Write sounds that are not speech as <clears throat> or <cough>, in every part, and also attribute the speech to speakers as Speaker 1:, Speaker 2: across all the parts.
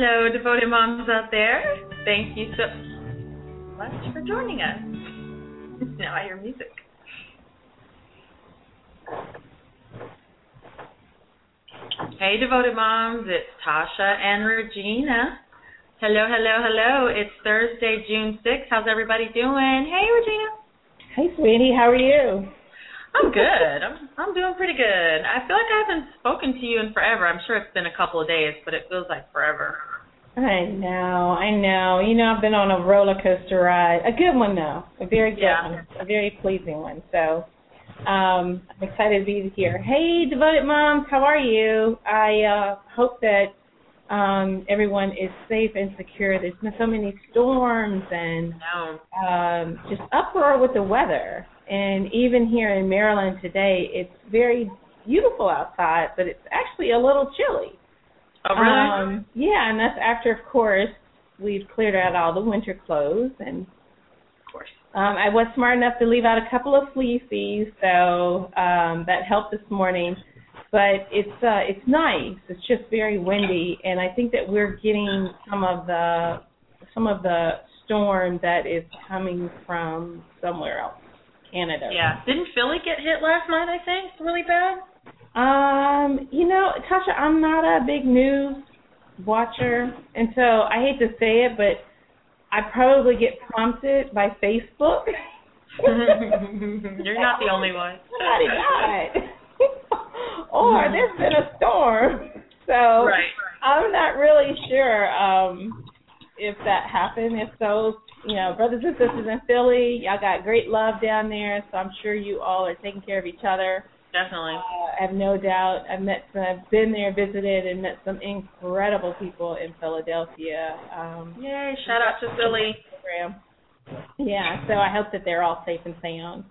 Speaker 1: Hello, devoted moms out there. Thank you so much for joining us. now I hear music. Hey, devoted moms. It's Tasha and Regina. Hello, hello, hello. It's Thursday, June 6th. How's everybody doing? Hey, Regina.
Speaker 2: Hey, sweetie. How are you?
Speaker 1: I'm good. I'm I'm doing pretty good. I feel like I haven't spoken to you in forever. I'm sure it's been a couple of days, but it feels like forever.
Speaker 2: I know, I know. You know, I've been on a roller coaster ride. A good one though. A very good
Speaker 1: Yeah.
Speaker 2: one. A very pleasing one. So um I'm excited to be here. Hey devoted moms, how are you? I uh hope that um everyone is safe and secure. There's been so many storms and
Speaker 1: No.
Speaker 2: um, just uproar with the weather. And even here in Maryland today, it's very beautiful outside, but it's actually a little chilly.
Speaker 1: Oh, really?
Speaker 2: Um, yeah, and that's after, of course, we've cleared out all the winter clothes. And
Speaker 1: of course.
Speaker 2: um, I was smart enough to leave out a couple of fleecies, so um, that helped this morning. But it's uh, it's nice. It's just very windy, and I think that we're getting some of the some of the storm that is coming from somewhere else, Canada.
Speaker 1: Yeah. Didn't Philly get hit last night, I think? Really bad?
Speaker 2: Um, you know, Tasha, I'm not a big news watcher, and so I hate to say it, but I probably get prompted by Facebook. <laughs>
Speaker 1: You're not the only one. <laughs>
Speaker 2: Somebody died. <laughs> or there's been a storm. So
Speaker 1: Right.
Speaker 2: I'm not really sure um if that happened. If so, you know, brothers and sisters in Philly, y'all got great love down there, so I'm sure you all are taking care of each other.
Speaker 1: Definitely.
Speaker 2: Uh, I have no doubt. I've met some, I've been there, visited, and met some incredible people in Philadelphia. Um,
Speaker 1: Yay, shout out to Philly.
Speaker 2: Yeah, so I hope that they're all safe and sound.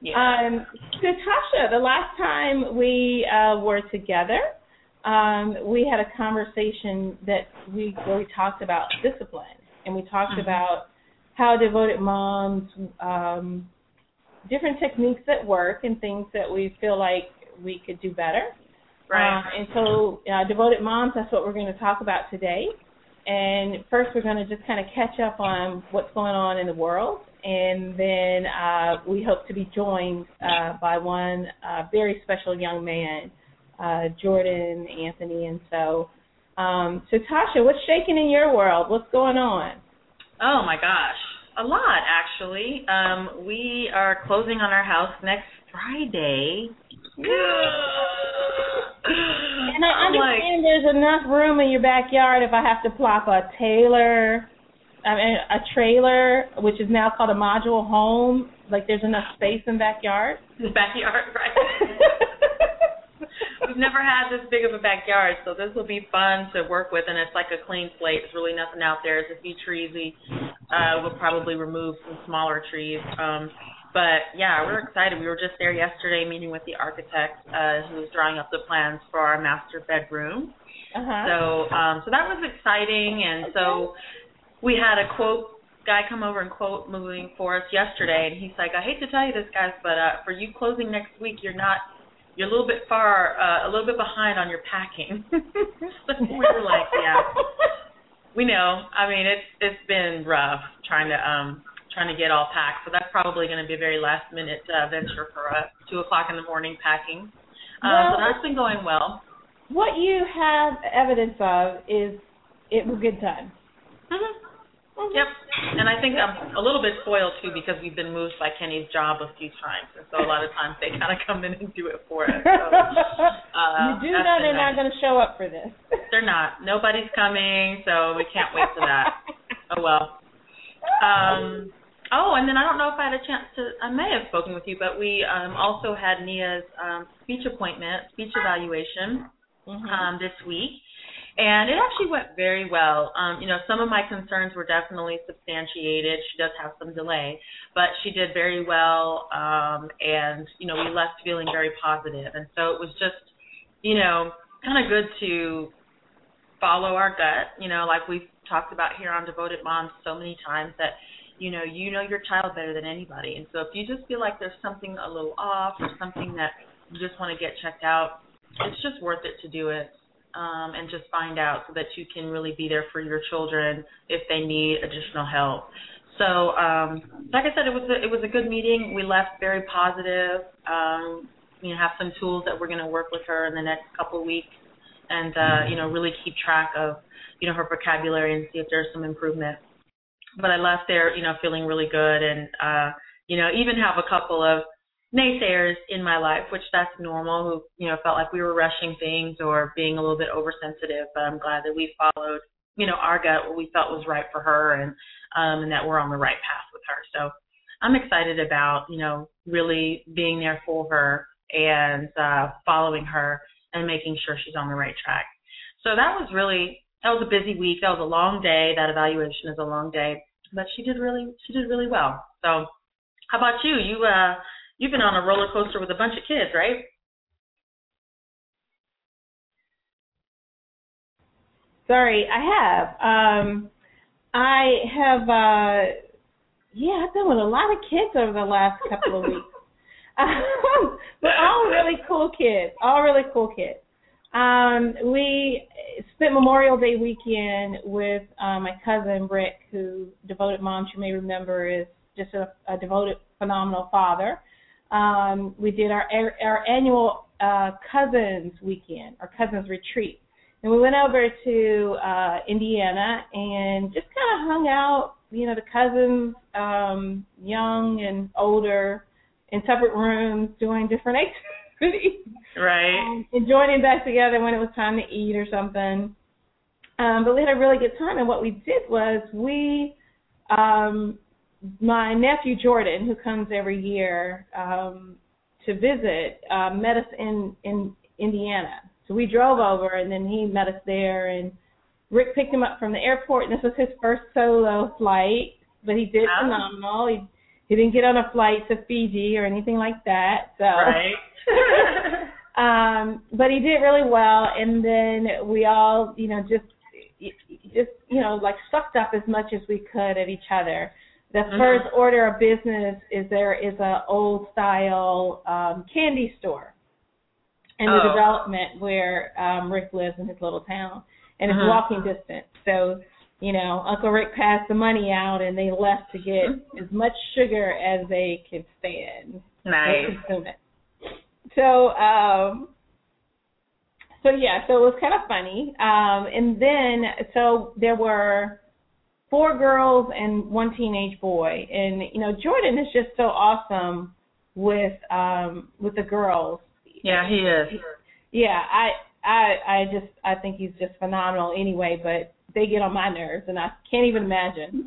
Speaker 1: Yeah.
Speaker 2: Um, so Tasha, the last time we uh, were together, um, we had a conversation that we where we talked about discipline, and we talked
Speaker 1: Mhm.
Speaker 2: about how devoted moms, um, different techniques that work, and things that we feel like we could do better.
Speaker 1: right.
Speaker 2: Um, and so, uh, devoted moms, that's what we're going to talk about today. And first, we're going to just kind of catch up on what's going on in the world, and then uh, we hope to be joined uh, by one uh, very special young man, uh, Jordan Anthony. And so, um, so Tasha, what's shaking in your world? What's going on?
Speaker 1: Oh my gosh, a lot actually. Um, we are closing on our house next Friday.
Speaker 2: And I
Speaker 1: I'm like,
Speaker 2: understand there's enough room in your backyard if I have to plop a Taylor, I mean a trailer, which is now called a module home. Like there's enough space in backyard.
Speaker 1: the <laughs> backyard, right? <laughs> We've never had this big of a backyard, so this will be fun to work with, and it's like a clean slate. There's really nothing out there. There's a few trees. We uh, will probably remove some smaller trees. Um, but yeah, we're excited. We were just there yesterday meeting with the architect uh, who was drawing up the plans for our master bedroom.
Speaker 2: Uh-huh.
Speaker 1: So um, so that was exciting, and so we had a quote guy come over and quote moving for us yesterday, and he's like, I hate to tell you this, guys, but uh, for you closing next week, you're not you're a little bit far, uh, a little bit behind on your packing. <laughs> so we were like, yeah, we know. I mean, it's it's been rough trying to um trying to get all packed. So that's probably going to be a very last minute uh, venture for us. Two o'clock in the morning packing. Uh,
Speaker 2: Well-
Speaker 1: so that's been going well.
Speaker 2: What you have evidence of is it will get done.
Speaker 1: Yep. And I think I'm a little bit spoiled too because we've been moved by Kenny's job a few times, and so a lot of times they kind of come in and do it for us. So, <laughs> uh,
Speaker 2: you do know they're not going to show up for this. <laughs>
Speaker 1: They're not. Nobody's coming, so we can't wait for that. <laughs> Oh well. Um, oh, and then I don't know if I had a chance to. I may have spoken with you, but we um, also had Nia's um, speech appointment, speech evaluation
Speaker 2: Mhm.
Speaker 1: um, this week, and it actually went very well. Um, you know, some of my concerns were definitely substantiated. She does have some delay, but she did very well, um, and you know, we left feeling very positive. And so it was just, you know, kind of good to follow our gut. You know, like we've talked about here on Devoted Moms so many times that. You know, you know your child better than anybody, and so if you just feel like there's something a little off or something that you just want to get checked out, it's just worth it to do it um, and just find out so that you can really be there for your children if they need additional help. So, um, like I said, it was a, it was a good meeting. We left very positive. Um, you know, have some tools that we're going to work with her in the next couple of weeks, and uh, you know, really keep track of you know her vocabulary and see if there's some improvement. But I left there, you know, feeling really good, and uh, you know, even have a couple of naysayers in my life, which that's normal, who, you know, felt like we were rushing things or being a little bit oversensitive, but I'm glad that we followed, you know, our gut, what we felt was right for her and um and that we're on the right path with her. So I'm excited about, you know, really being there for her and uh following her and making sure she's on the right track. So that was really that was a busy week. That was a long day. That evaluation is a long day. But she did really she did really well. So how about you? You uh you've been on a roller coaster with a bunch of kids, right?
Speaker 2: Sorry, I have. Um, I have. Uh, yeah, I've been with a lot of kids over the last couple of weeks. <laughs> Um, but all really cool kids. All really cool kids. Um, we spent Memorial Day weekend with uh, my cousin Rick, who devoted moms you may remember is just a, a devoted, phenomenal father. Um, we did our our annual uh, cousins weekend, our cousins retreat, and we went over to uh, Indiana and just kind of hung out. You know, the cousins, um, young and older, in separate rooms doing different <laughs> activities
Speaker 1: Right.
Speaker 2: um, and joining back together when it was time to eat or something. Um, but we had a really good time, and what we did was we, um, my nephew Jordan, who comes every year um, to visit, uh, met us in in Indiana. So we drove over, and then he met us there, and Rick picked him up from the airport, and this was his first solo flight, but he did
Speaker 1: Oh.
Speaker 2: phenomenal. He he didn't get on a flight to Fiji or anything like that. So
Speaker 1: Right. <laughs>
Speaker 2: um, but he did really well, and then we all, you know, just just you know, like sucked up as much as we could at each other. The
Speaker 1: Mhm.
Speaker 2: first order of business is there is a old style um, candy store in the
Speaker 1: Oh.
Speaker 2: development where um, Rick lives in his little town, and it's
Speaker 1: Mhm.
Speaker 2: walking distance. So you know, Uncle Rick passed the money out, and they left to get as much sugar as they could stand
Speaker 1: nice.
Speaker 2: and consume it. So, um, so yeah, so it was kind of funny. Um, and then, so there were four girls and one teenage boy, and you know, Jordan is just so awesome with um with the girls.
Speaker 1: Yeah, he is.
Speaker 2: Yeah, I I I just I think he's just phenomenal anyway, but they get on my nerves and I can't even imagine. <laughs>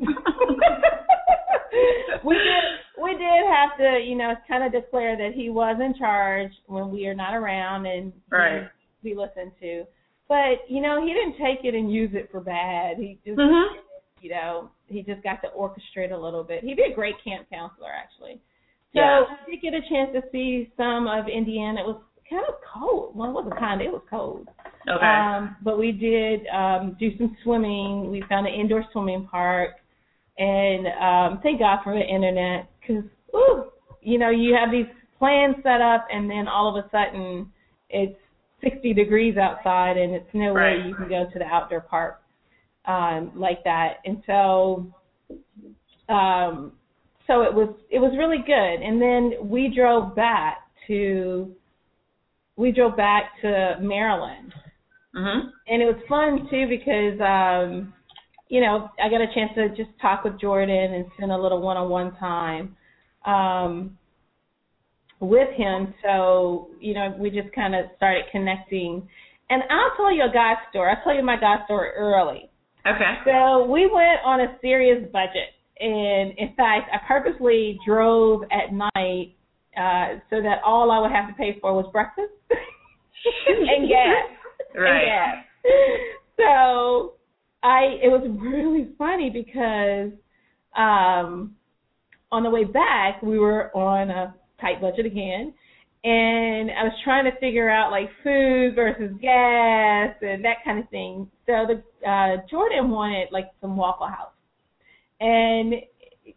Speaker 2: we did we did have to, you know, kind of declare that he was in charge when we are not around and
Speaker 1: Right.
Speaker 2: be listened to. But, you know, he didn't take it and use it for bad. He just
Speaker 1: Mhm.
Speaker 2: You know, he just got to orchestrate a little bit. He'd be a great camp counselor actually. So
Speaker 1: Yeah.
Speaker 2: we did get a chance to see some of Indiana. It was kind of cold. Well, it wasn't kind of. It was cold.
Speaker 1: Okay.
Speaker 2: Um, but we did um, do some swimming. We found an indoor swimming park, and um, thank God for the internet because, you know, you have these plans set up, and then all of a sudden it's 60 degrees outside, and it's no
Speaker 1: Right.
Speaker 2: way you can go to the outdoor park um, like that. And so, um, so it was it was really good. And then we drove back to we drove back to Maryland
Speaker 1: Mhm.
Speaker 2: and it was fun too because um you know I got a chance to just talk with Jordan and spend a little one-on-one time um with him so you know we just kind of started connecting and I'll tell you a God story I'll tell you my God story early
Speaker 1: Okay.
Speaker 2: so we went on a serious budget and in fact I purposely drove at night uh so that all I would have to pay for was breakfast <laughs> and gas
Speaker 1: Right.
Speaker 2: and gas. So I it was really funny because um on the way back we were on a tight budget again and I was trying to figure out like food versus gas and that kind of thing. So the uh Jordan wanted like some Waffle House. And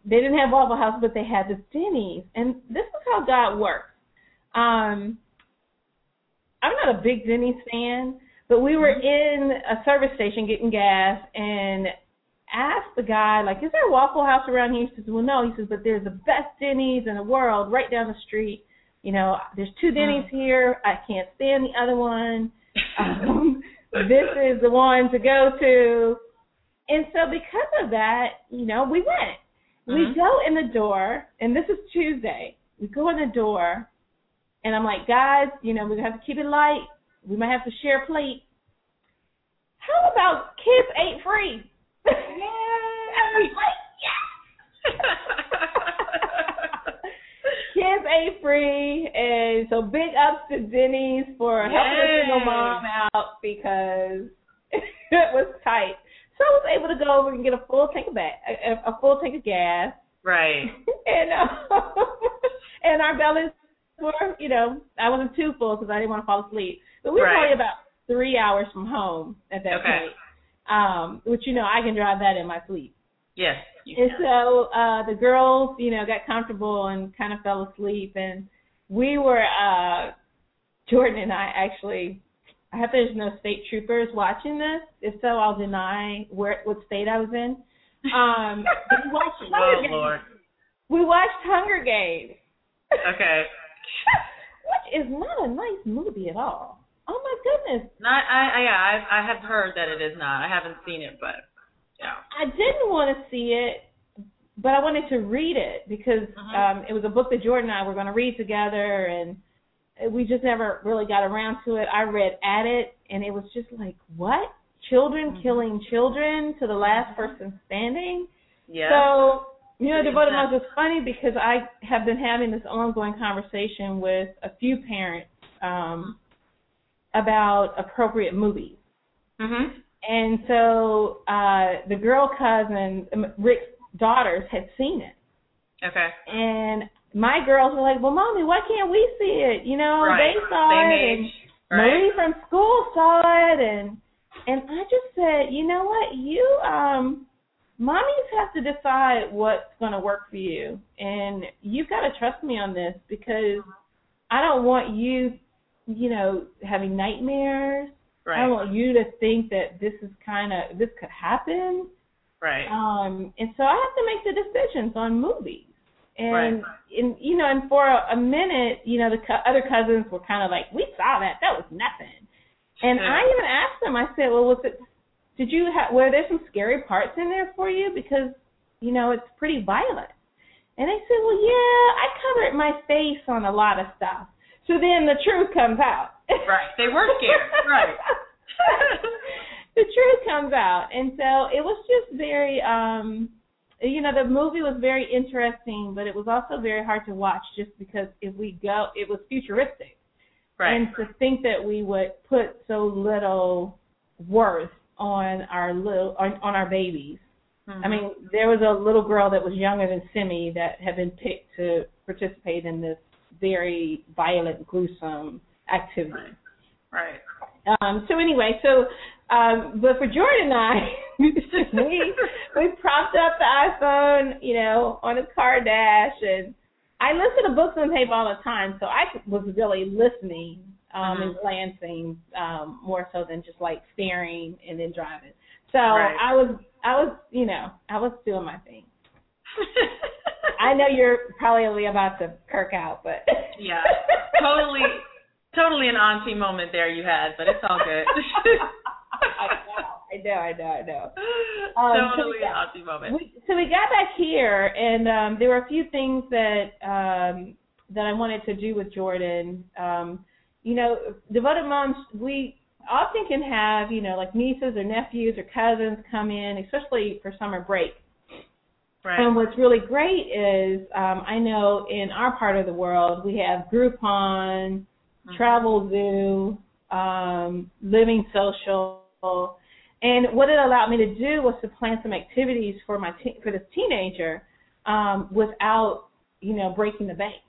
Speaker 2: they didn't have Waffle House but they had this Denny's and this is how God works. Um I'm not a big Denny's fan, but we were in a service station getting gas and asked the guy, like, is there a Waffle House around here? He says, well, no. He says, but there's the best Denny's in the world right down the street. You know, there's two Denny's here. I can't stand the other one. <laughs> Um, this is the one to go to. And so because of that, you know, we went. We
Speaker 1: Mhm.
Speaker 2: go in the door, and this is Tuesday. We go in the door, and I'm like, guys, you know, we have to keep it light. We might have to share a plate. How about kids ate free? <laughs> I was like, yes. <laughs> free, and so big ups to Denny's for helping a single mom out because <laughs> it was tight. So I was able to go over and get a full tank of ba- a, a full tank of gas
Speaker 1: right. <laughs>
Speaker 2: and uh, <laughs> and our bellies were, you know, I wasn't too full because I didn't want to fall asleep. But we were
Speaker 1: Right.
Speaker 2: only about three hours from home at that
Speaker 1: Okay.
Speaker 2: point, um, which you know I can drive that in my sleep.
Speaker 1: Yes.
Speaker 2: And so uh, the girls, you know, got comfortable and kind of fell asleep, and we were uh, Jordan and I actually. I hope there's no state troopers watching this. If so, I'll deny where what state I was in. Um, we <laughs> watched
Speaker 1: Oh
Speaker 2: Hunger Games.
Speaker 1: Lord.
Speaker 2: We watched Hunger Games.
Speaker 1: Okay. <laughs>
Speaker 2: Which is not a nice movie at all. Oh my goodness.
Speaker 1: Not I, I yeah, I I have heard that it is not. I haven't seen it, but.
Speaker 2: I didn't want to see it, but I wanted to read it because
Speaker 1: Mhm.
Speaker 2: um it was a book that Jordan and I were going to read together and we just never really got around to it. I read at it and it was just like, what? Children killing children to the last person standing?
Speaker 1: Yeah.
Speaker 2: So, you know, Devoted. Moms is funny because I have been having this ongoing conversation with a few parents um, about appropriate movies.
Speaker 1: mhm.
Speaker 2: And so uh, the girl cousin, um, Rick's daughters, had seen it.
Speaker 1: Okay.
Speaker 2: And my girls were like, well, Mommy, why can't we see it? You know,
Speaker 1: Right.
Speaker 2: they saw
Speaker 1: Same
Speaker 2: it.
Speaker 1: age.
Speaker 2: And
Speaker 1: Right.
Speaker 2: Marie from school saw it and and I just said, you know what, you um mommies have to decide what's gonna work for you and you've gotta trust me on this because I don't want you you know, having nightmares. I
Speaker 1: Right.
Speaker 2: don't want you to think that this is kinda this could happen.
Speaker 1: Right.
Speaker 2: Um, and so I have to make the decisions on movies. And,
Speaker 1: Right.
Speaker 2: and you know, and for a, a minute, you know, the co- other cousins were kind of like, "We saw that. That was nothing." And
Speaker 1: Yeah.
Speaker 2: I even asked them. I said, "Well, was it? Did you have? Were there some scary parts in there for you? Because you know it's pretty violent." And they said, "Well, yeah, I covered my face on a lot of stuff." So then the truth comes out.
Speaker 1: Right. They were scared. <laughs> Right.
Speaker 2: the truth comes out. And so it was just very um you know, the movie was very interesting, but it was also very hard to watch just because if we go it was futuristic.
Speaker 1: Right.
Speaker 2: And to think that we would put so little worth on our little on, on our babies.
Speaker 1: Mhm.
Speaker 2: I mean, there was a little girl that was younger than Simi that had been picked to participate in this very violent, gruesome activity.
Speaker 1: Right.
Speaker 2: Um, so anyway, so um, but for Jordan and I, <laughs> we we propped up the iPhone, you know, on his car dash, and I listen to books on tape all the time, so I was really listening um
Speaker 1: Mhm.
Speaker 2: and glancing um more so than just like staring and then driving. So
Speaker 1: Right.
Speaker 2: I was I was you know I was doing my thing. <laughs> I know you're probably about to kirk out, but <laughs>
Speaker 1: yeah, totally, totally an auntie moment there you had, but it's all good. <laughs>
Speaker 2: I know, I know, I know. Um, so
Speaker 1: totally an
Speaker 2: got-
Speaker 1: auntie moment.
Speaker 2: We, so we got back here, and um, there were a few things that um, that I wanted to do with Jordan. Um, you know, devoted moms, we often can have you know like nieces or nephews or cousins come in, especially for summer break.
Speaker 1: Right.
Speaker 2: And what's really great is um, I know in our part of the world we have Groupon,
Speaker 1: Mhm.
Speaker 2: Travel Zoo, um, Living Social, and what it allowed me to do was to plan some activities for my te- for this teenager um, without you know breaking the bank.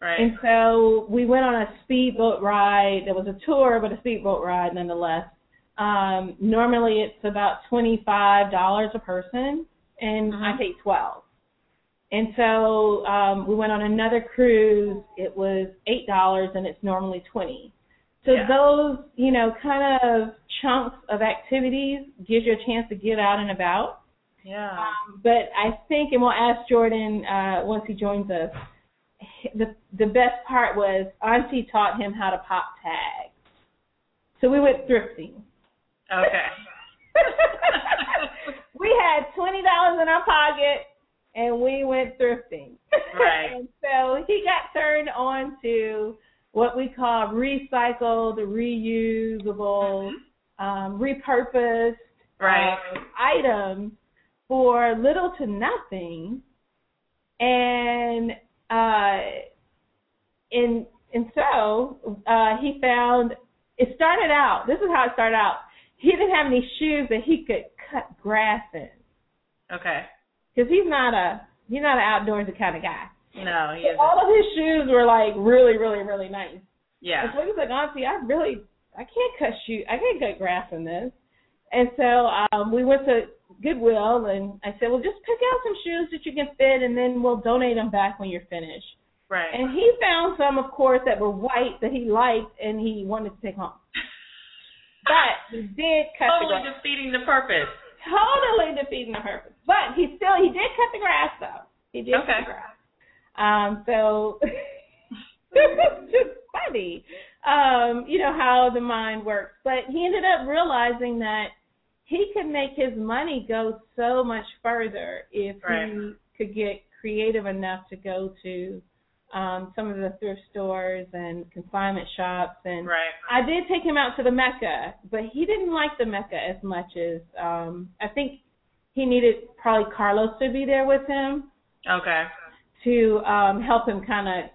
Speaker 1: right.
Speaker 2: And so we went on a speedboat ride. There was a tour, but a speedboat ride nonetheless. Um, normally it's about twenty five dollars a person, and I
Speaker 1: Mhm.
Speaker 2: paid twelve. And so um, we went on another cruise. It was eight dollars, and it's normally twenty. So
Speaker 1: Yeah.
Speaker 2: those, you know, kind of chunks of activities gives you a chance to get out and about.
Speaker 1: yeah.
Speaker 2: Um, but I think, and we'll ask Jordan uh, once he joins us. The the best part was Auntie taught him how to pop tags. So we went thrifting.
Speaker 1: Okay. <laughs>
Speaker 2: we had twenty dollars in our pocket, and we went thrifting.
Speaker 1: Right. <laughs>
Speaker 2: and so he got turned on to what we call recycled, reusable, um, repurposed
Speaker 1: Right.
Speaker 2: um, items for little to nothing, and uh, and and so uh, he found it started out. This is how it started out. He didn't have any shoes that he could cut grass in
Speaker 1: Okay.
Speaker 2: because he's not a he's not an outdoorsy kind of guy.
Speaker 1: No, he
Speaker 2: So
Speaker 1: isn't.
Speaker 2: all of his shoes were like really, really, really nice.
Speaker 1: Yeah.
Speaker 2: And so he was like, Auntie, I really, I can't cut shoe, I can't cut grass in this. And so um, we went to Goodwill, and I said, well, just pick out some shoes that you can fit, and then we'll donate them back when you're finished.
Speaker 1: Right.
Speaker 2: And he found some, of course, that were white that he liked, and he wanted to take home. <laughs> But he did cut the
Speaker 1: totally
Speaker 2: grass.
Speaker 1: defeating the purpose.
Speaker 2: Totally defeating the purpose. But he still, he did cut the grass, though. He did
Speaker 1: Okay.
Speaker 2: cut the grass. Um, so <laughs> it's just funny, um, you know, how the mind works. But he ended up realizing that he could make his money go so much further if
Speaker 1: Right.
Speaker 2: he could get creative enough to go to um, some of the thrift stores and consignment shops. And
Speaker 1: Right.
Speaker 2: I did take him out to the Mecca, but he didn't like the Mecca as much as um, I think he needed probably Carlos to be there with him
Speaker 1: Okay.
Speaker 2: to um help him kind of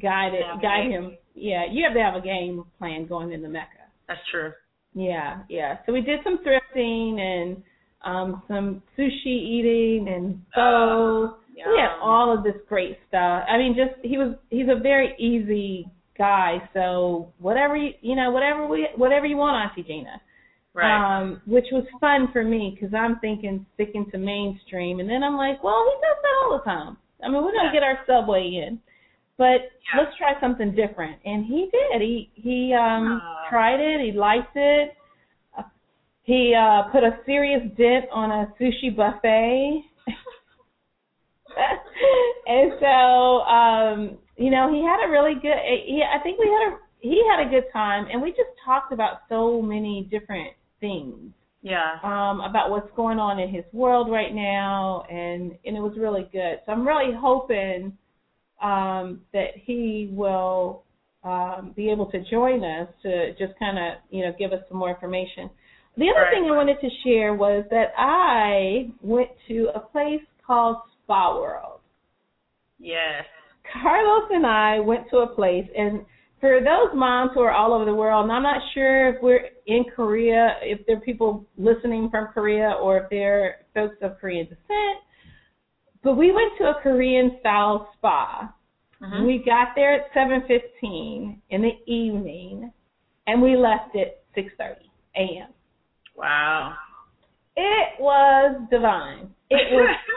Speaker 2: guide it guide him yeah you have to have a game plan going into mecca
Speaker 1: That's true.
Speaker 2: yeah yeah so we did some thrifting and um some sushi eating and so we had all of this great stuff i mean just he was he's a very easy guy so whatever you you know whatever we whatever you want auntie gina
Speaker 1: Right.
Speaker 2: um, which was fun for me because I'm thinking sticking to mainstream, and then I'm like, well, he does that all the time. I mean, we're gonna
Speaker 1: Yeah.
Speaker 2: get our subway in, but
Speaker 1: Yeah.
Speaker 2: let's try something different. And he did. He he um
Speaker 1: Aw.
Speaker 2: tried it. He liked it. Uh, He uh put a serious dent on a sushi buffet. And so um you know he had a really good he I think we had a he had a good time and we just talked about so many different things
Speaker 1: yeah.
Speaker 2: um about what's going on in his world right now and and it was really good. So I'm really hoping um that he will um be able to join us to just kind of, you know, give us some more information. The other
Speaker 1: Right.
Speaker 2: thing I wanted to share was that I went to a place called Spa World.
Speaker 1: Yes.
Speaker 2: Carlos and I went to a place, and for those moms who are all over the world, and I'm not sure if we're in Korea, if there are people listening from Korea, or if they're folks of Korean descent, but we went to a Korean style spa.
Speaker 1: Mhm.
Speaker 2: We got there at 7:15 in the evening, and we left at 6:30 a.m.
Speaker 1: Wow.
Speaker 2: It was divine. It was <laughs>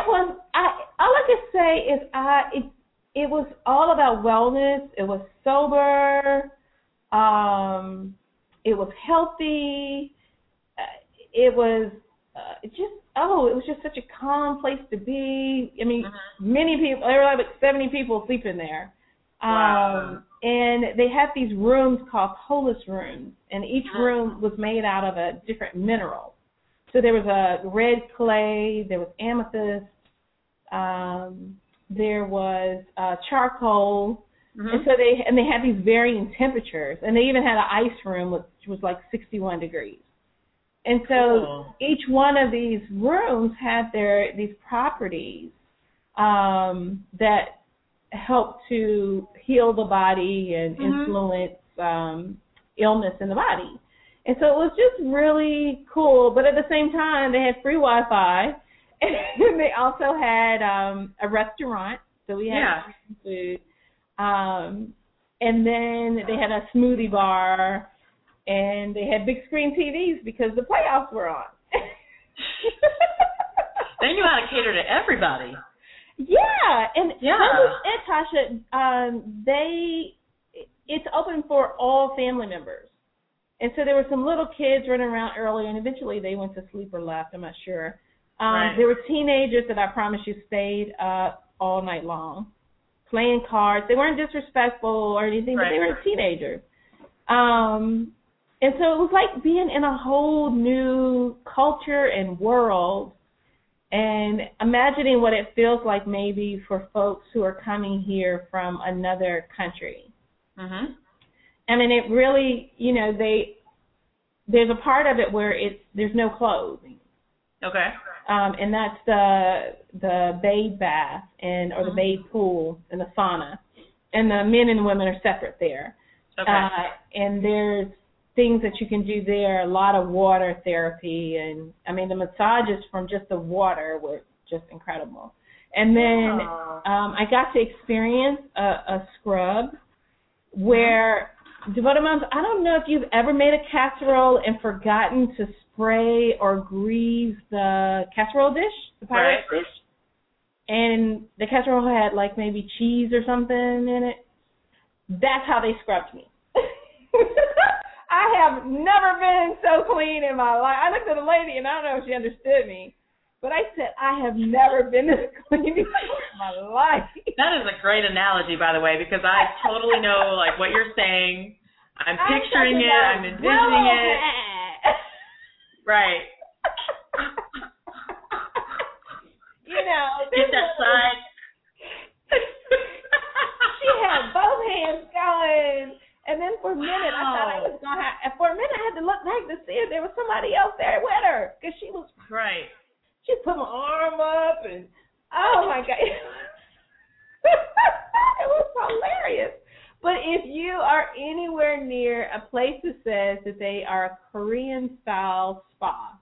Speaker 2: It was. I all I can say is I it it was all about wellness. It was sober. Um, it was healthy. Uh, it was uh, just oh, it was just such a calm place to be. I mean,
Speaker 1: Mm-hmm.
Speaker 2: many people. There were like seventy people sleeping there.
Speaker 1: Wow.
Speaker 2: Um, and they had these rooms called poultice rooms, and each
Speaker 1: Mm-hmm.
Speaker 2: room was made out of a different mineral. So there was a red clay, there was amethyst, um, there was uh, charcoal,
Speaker 1: Mhm.
Speaker 2: and so they and they had these varying temperatures, and they even had an ice room which was like 61 degrees. And so
Speaker 1: Cool.
Speaker 2: each one of these rooms had their these properties um, that help to heal the body and
Speaker 1: Mhm.
Speaker 2: influence um, illness in the body. And so it was just really cool. But at the same time, they had free Wi-Fi, <laughs> and they also had um, a restaurant. So we had
Speaker 1: Yeah.
Speaker 2: food, um, and then they had a smoothie bar, and they had big screen TVs because the playoffs were on. <laughs>
Speaker 1: They knew how to cater to everybody.
Speaker 2: Yeah, and
Speaker 1: Yeah.
Speaker 2: that was it, Tasha. Um, they it's open for all family members, and so there were some little kids running around early, and eventually they went to sleep or left. I'm not sure. Um,
Speaker 1: Right.
Speaker 2: There were teenagers that I promise you stayed up all night long, playing cards. They weren't disrespectful or anything, but they were teenagers. Um, and so it was like being in a whole new culture and world and imagining what it feels like maybe for folks who are coming here from another country.
Speaker 1: Mhm.
Speaker 2: I mean, it really, you know, they there's a part of it where it's there's no clothing,
Speaker 1: Okay.
Speaker 2: um, and that's the the bathe bath and or the
Speaker 1: Mhm.
Speaker 2: bathe pool and the sauna, and the men and women are separate there.
Speaker 1: Okay.
Speaker 2: Uh, and there's things that you can do there, a lot of water therapy, and I mean the massages from just the water were just incredible. And then um, I got to experience a, a scrub where devoted moms. I don't know if you've ever made a casserole and forgotten to spray or grease the casserole dish, the Pyrex
Speaker 1: Right.
Speaker 2: dish, and the casserole had like maybe cheese or something in it. That's how they scrubbed me. <laughs> I have never been so clean in my life. I looked at the lady and I don't know if she understood me, but I said I have never been to this clean in my life.
Speaker 1: That is a great analogy, by the way, because I totally know like what you're saying. I'm picturing it. I'm envisioning it. Right. <laughs>
Speaker 2: you know,
Speaker 1: Get that
Speaker 2: was-
Speaker 1: side. <laughs>
Speaker 2: she had both hands going. And then for a minute, I thought I was gonna have. And for a minute, I had to look back to see if there was somebody else there with her, because she was
Speaker 1: right.
Speaker 2: She put my arm up and oh my god, <laughs> it was hilarious. But if you are anywhere near a place that says that they are a Korean style spa,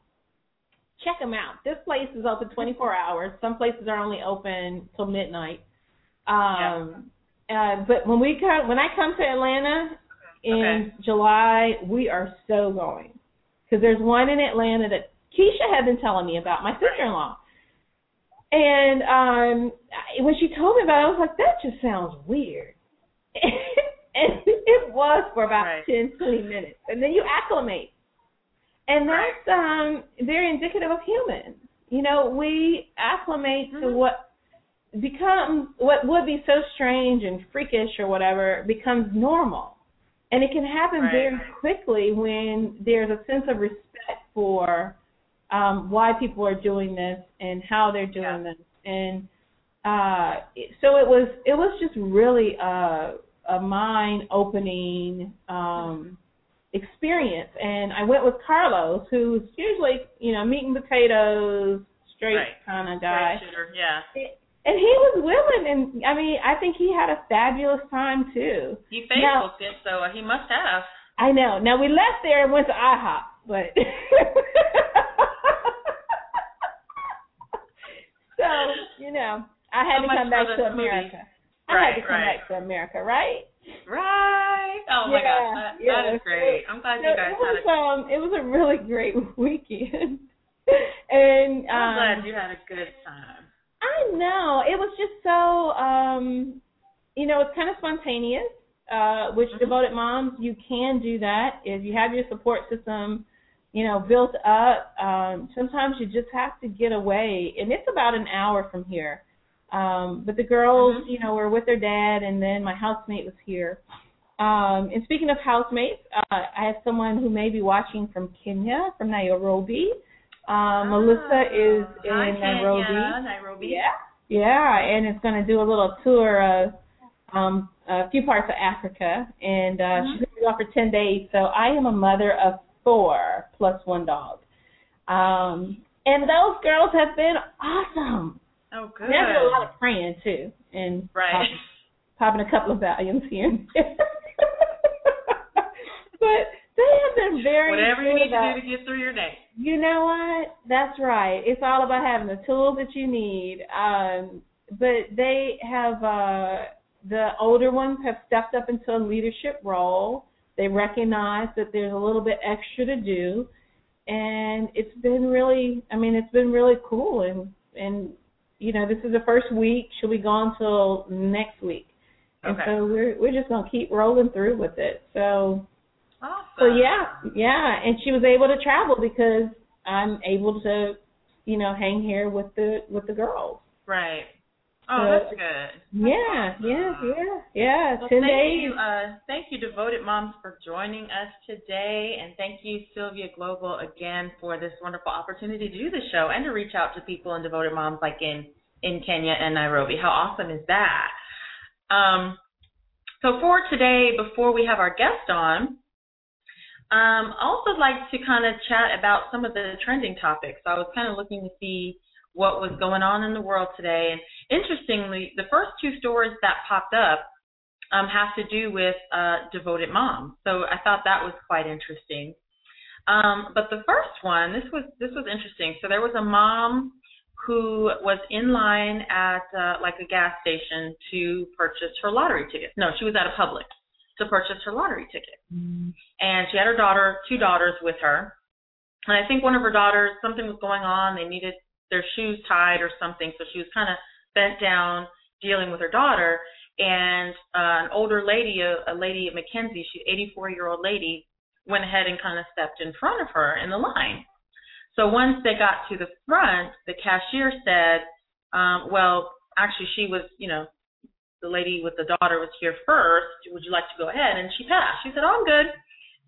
Speaker 2: check them out. This place is open 24 hours. Some places are only open till midnight. Um, uh, but when we come, when I come to Atlanta in July, we are so going because there's one in Atlanta that Keisha had been telling me about, my sister-in-law. And um when she told me about it, I was like, that just sounds weird. <laughs> and it was for about
Speaker 1: Right.
Speaker 2: ten, twenty minutes. And then you acclimate. And that's um very indicative of humans. You know, we acclimate to
Speaker 1: Mhm.
Speaker 2: what becomes what would be so strange and freakish or whatever becomes normal. And it can happen
Speaker 1: Right.
Speaker 2: very quickly when there's a sense of respect for um, why people are doing this and how they're doing
Speaker 1: Yeah.
Speaker 2: this. And uh, so it was it was just really a, a mind opening um, experience. And I went with Carlos, who's usually you know meat and potatoes, straight
Speaker 1: Right.
Speaker 2: kind of guy.
Speaker 1: Shooter. Yeah.
Speaker 2: And he was willing, and I mean, I think he had a fabulous time too.
Speaker 1: He Facebooked it, so uh, he must have.
Speaker 2: I know. Now we left there and went to IHOP, but <laughs> so you know, I had
Speaker 1: So
Speaker 2: to come back to America.
Speaker 1: movie.
Speaker 2: I had
Speaker 1: Right,
Speaker 2: to come
Speaker 1: right.
Speaker 2: back to America, right?
Speaker 1: Right. Oh my
Speaker 2: Yeah,
Speaker 1: gosh, that,
Speaker 2: yeah,
Speaker 1: that is great. I'm glad
Speaker 2: So
Speaker 1: you guys
Speaker 2: it was
Speaker 1: had a.
Speaker 2: um, it was a really great <laughs> weekend, <laughs> and
Speaker 1: I'm
Speaker 2: um,
Speaker 1: glad you had a good time.
Speaker 2: I know. It was just so um you know, it's kind of spontaneous. Uh which
Speaker 1: Mhm.
Speaker 2: devoted moms you can do that if you have your support system, you know, built up. Um sometimes you just have to get away and it's about an hour from here. Um but the girls,
Speaker 1: Mhm.
Speaker 2: you know, were with their dad and then my housemate was here. Um and speaking of housemates, uh I have someone who may be watching from Kenya, from Nairobi. Um Melissa is in
Speaker 1: Ah, Hi,
Speaker 2: Nairobi.
Speaker 1: Kenya, Nairobi.
Speaker 2: Yeah, yeah, and it's going to do a little tour of um, a few parts of Africa, and uh,
Speaker 1: Mhm.
Speaker 2: she's going to be gone for ten days. So I am a mother of four plus one dog, um, and those girls have been awesome.
Speaker 1: Oh, good.
Speaker 2: They did a lot of praying too, and
Speaker 1: Right.
Speaker 2: popping, popping a couple of volumes here and there. <laughs> but they have been very
Speaker 1: Whatever you need
Speaker 2: about,
Speaker 1: to do to get through your day.
Speaker 2: you know what? That's right. It's all about having the tools that you need. Um, but they have uh, the older ones have stepped up into a leadership role. They recognize that there's a little bit extra to do, and it's been really. I mean, it's been really cool. And and you know, this is the first week. She'll be gone till next week, and
Speaker 1: Okay.
Speaker 2: so we're we're just gonna keep rolling through with it. So
Speaker 1: Awesome.
Speaker 2: so yeah, yeah, and she was able to travel because I'm able to, you know, hang here with the with the girls.
Speaker 1: Right. Oh,
Speaker 2: So-
Speaker 1: that's good.
Speaker 2: Yeah, yeah, yeah, yeah.
Speaker 1: Well,
Speaker 2: Ten
Speaker 1: thank
Speaker 2: days.
Speaker 1: you, uh, thank you, devoted moms, for joining us today, and thank you, Sylvia Global, again for this wonderful opportunity to do the show and to reach out to people and devoted moms like in in Kenya and Nairobi. How awesome is that? Um, so for today, before we have our guest on, um, I also like to kind of chat about some of the trending topics. So I was kind of looking to see what was going on in the world today, and interestingly, the first two stories that popped up um, have to do with uh, devoted moms. So I thought that was quite interesting. Um, but the first one, this was this was interesting. So there was a mom who was in line at uh, like a gas station to purchase her lottery ticket. No, she was at a Publix to purchase her lottery ticket, and she had her daughter, two daughters with her. And I think one of her daughters, something was going on. They needed their shoes tied or something, so she was kind of bent down dealing with her daughter. And uh, an older lady, a, a lady at MacKenzie, she's 84 year old lady, went ahead and kind of stepped in front of her in the line. So once they got to the front, the cashier said, um, "Well, actually, she was, you know, the lady with the daughter was here first. Would you like to go ahead?" And she passed. She said, "Oh, I'm good."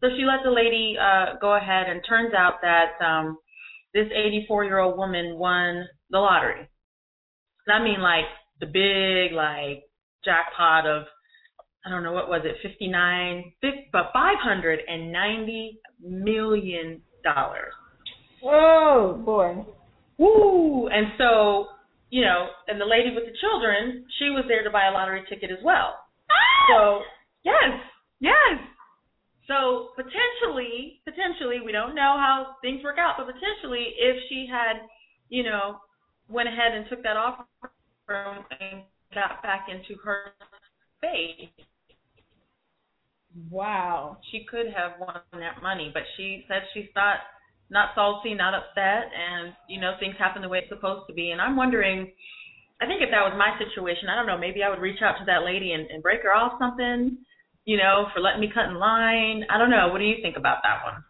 Speaker 1: So she let the lady uh, go ahead, and turns out that um, this 84 year old woman won the lottery. And I mean, like the big, like jackpot of I don't know what was it, 59, but 590 million dollars.
Speaker 2: Oh boy.
Speaker 1: Woo! And so, you know, and the lady with the children, she was there to buy a lottery ticket as well. Ah! So, yes, yes. So potentially, potentially, we don't know how things work out, but potentially, if she had, you know, went ahead and took that offer and got back into her space,
Speaker 2: Wow.
Speaker 1: she could have won that money. But she said she's not not salty, not upset, and you know things happen the way it's supposed to be. And I'm wondering, I think if that was my situation, I don't know, maybe I would reach out to that lady and, and break her off something, you know, for letting me cut in line. I don't know. What do you think about that one?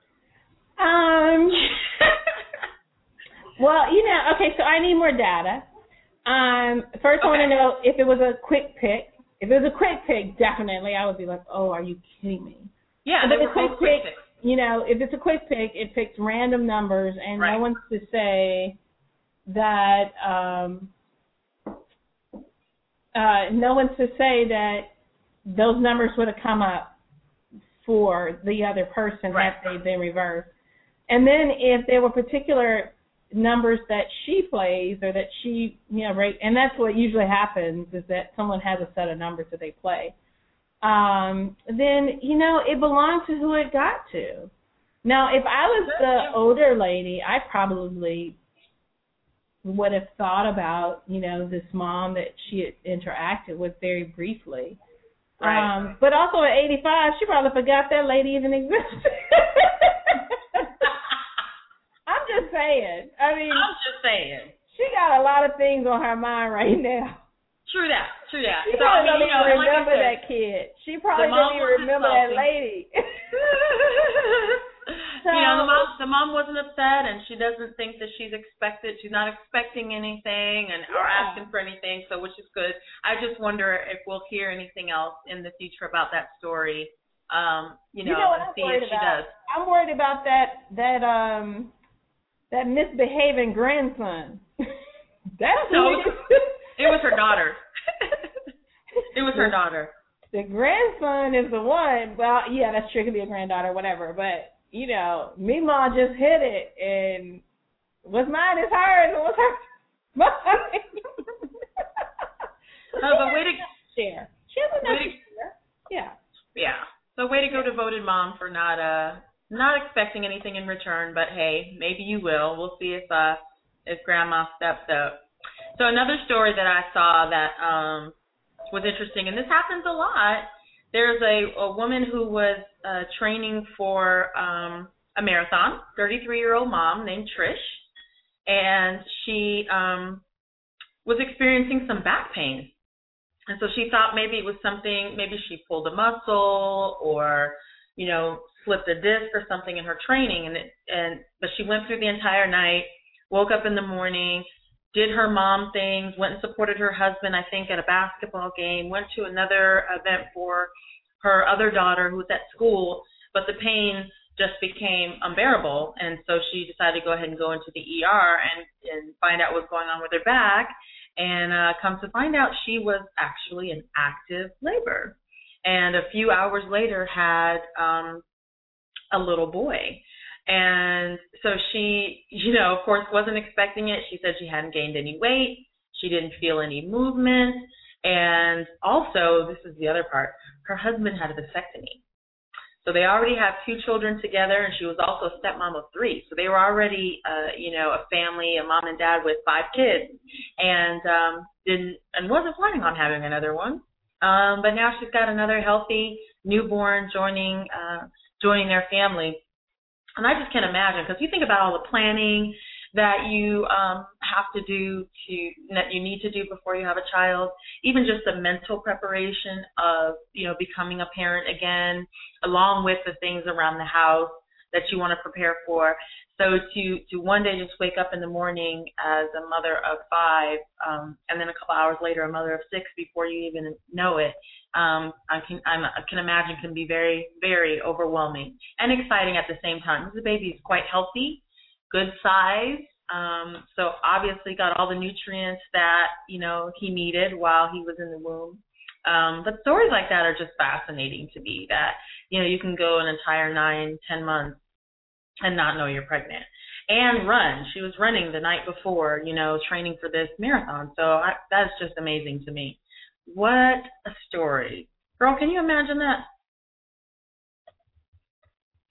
Speaker 2: Um. <laughs> well, you know, okay. So I need more data. Um. First, I want to know if it was a quick pick. If it was a quick pick, definitely I would be like, "Oh, are you kidding me?"
Speaker 1: Yeah,
Speaker 2: But
Speaker 1: they were
Speaker 2: quick
Speaker 1: quick
Speaker 2: pick-
Speaker 1: picks.
Speaker 2: you know, if it's a quick pick, it picks random numbers, and
Speaker 1: Right.
Speaker 2: no one's to say that um, uh, no one's to say that those numbers would have come up for the other person
Speaker 1: Right.
Speaker 2: had they been reversed. And then if there were particular numbers that she plays or that she, you know, right, and that's what usually happens is that someone has a set of numbers that they play um, then you know it belonged to who it got to. Now, if I was the older lady, I probably would have thought about you know this mom that she had interacted with very briefly.
Speaker 1: Right.
Speaker 2: Um, but also at 85, she probably forgot that lady even existed. <laughs> I'm just saying. I mean,
Speaker 1: I'm just saying.
Speaker 2: she got a lot of things on her mind right now.
Speaker 1: True that. True that.
Speaker 2: She
Speaker 1: So, I
Speaker 2: probably
Speaker 1: mean,
Speaker 2: don't
Speaker 1: you know,
Speaker 2: even
Speaker 1: and like
Speaker 2: remember
Speaker 1: said,
Speaker 2: that kid. She probably doesn't even remember that
Speaker 1: salty. <laughs>
Speaker 2: lady.
Speaker 1: you know, the mom the mom wasn't upset and she doesn't think that she's expected she's not expecting anything and or asking for anything, so which is good. I just wonder if we'll hear anything else in the future about that story. Um, you know,
Speaker 2: You know what I'm
Speaker 1: see if
Speaker 2: worried
Speaker 1: she
Speaker 2: about?
Speaker 1: does.
Speaker 2: I'm worried about that that um that misbehaving grandson. <laughs> That's
Speaker 1: No,
Speaker 2: who
Speaker 1: It was her daughter. <laughs> it was her daughter.
Speaker 2: the grandson is the one. Well, yeah, that's true. It could be a granddaughter, whatever. But you know, me Mima just hit it, and what's mine is hers, and what's hers <laughs> mine.
Speaker 1: No, but way to
Speaker 2: share. She has enough
Speaker 1: to
Speaker 2: share. Yeah.
Speaker 1: Yeah. So way to go, devoted mom, for not uh not expecting anything in return. But hey, maybe you will. We'll see if uh if Grandma steps up. So another story that I saw that um was interesting, and this happens a lot. There's a a woman who was uh training for um a marathon, 33 year old mom named Trish, and she um was experiencing some back pain. And so she thought maybe it was something, maybe she pulled a muscle or, you know, slipped a disc or something in her training. And it, and but she went through the entire night, woke up in the morning, did her mom things, went and supported her husband, I think, at a basketball game, went to another event for her other daughter who was at school, but the pain just became unbearable. And so she decided to go ahead and go into the ER and, and find out what's going on with her back and uh, come to find out she was actually in active labor and a few hours later had um a little boy. And so she you know of course wasn't expecting it. She said she hadn't gained any weight. She didn't feel any movement and also this is the other part her husband had a vasectomy so they already have two children together, and she was also a stepmom of three. So they were already, uh, you know, a family, a mom and dad with five kids, and um, didn't and wasn't planning on having another one. Um, but now she's got another healthy newborn joining uh, joining their family, and I just can't imagine because you think about all the planning that you um, have to do to that you need to do before you have a child, even just the mental preparation of you know becoming a parent again, along with the things around the house that you want to prepare for. So to to one day just wake up in the morning as a mother of five, um, and then a couple hours later a mother of six before you even know it, um, I can I'm, I can imagine can be very very overwhelming and exciting at the same time. The baby is quite healthy good size. Um, so obviously got all the nutrients that, you know, he needed while he was in the womb. Um, but stories like that are just fascinating to me that, you know, you can go an entire nine, ten months and not know you're pregnant. And run. She was running the night before, you know, training for this marathon. So I, that's just amazing to me. What a story. Girl, can you imagine that?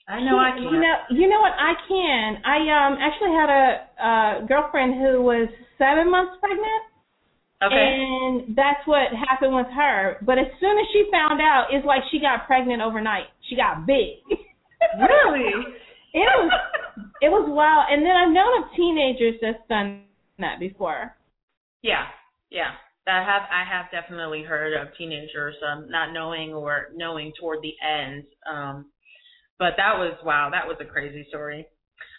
Speaker 1: I know I can.
Speaker 2: You know, you know what? I can. I um actually had a uh, girlfriend who was seven months pregnant,
Speaker 1: okay.
Speaker 2: and that's what happened with her. But as soon as she found out, it's like she got pregnant overnight. She got big.
Speaker 1: Really? <laughs>
Speaker 2: it was it was wild. And then I've known of teenagers that's done that before.
Speaker 1: Yeah, yeah. I have I have definitely heard of teenagers um not knowing or knowing toward the end. Um but that was wow, that was a crazy story.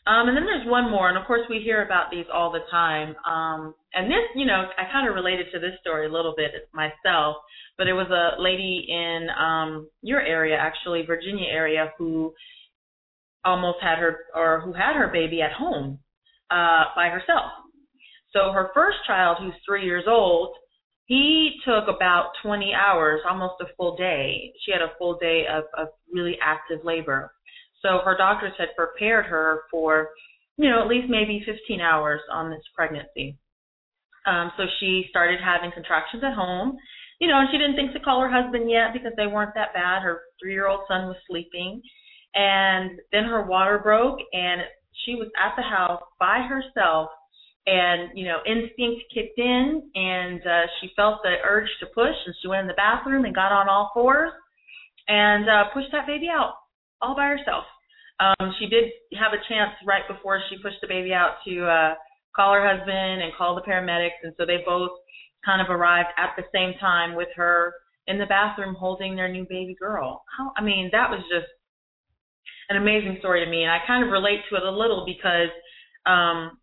Speaker 1: Um and then there's one more and of course we hear about these all the time. Um and this, you know, I kind of related to this story a little bit myself, but it was a lady in um your area actually, Virginia area who almost had her or who had her baby at home uh by herself. So her first child, who's three years old, he took about 20 hours, almost a full day. She had a full day of, of really active labor. So her doctors had prepared her for, you know, at least maybe 15 hours on this pregnancy. Um, so she started having contractions at home, you know, and she didn't think to call her husband yet because they weren't that bad. Her three-year-old son was sleeping, and then her water broke, and she was at the house by herself and you know instinct kicked in and uh she felt the urge to push and she went in the bathroom and got on all fours and uh pushed that baby out all by herself um she did have a chance right before she pushed the baby out to uh call her husband and call the paramedics, and so they both kind of arrived at the same time with her in the bathroom holding their new baby girl. How I mean, that was just an amazing story to me, and I kind of relate to it a little because um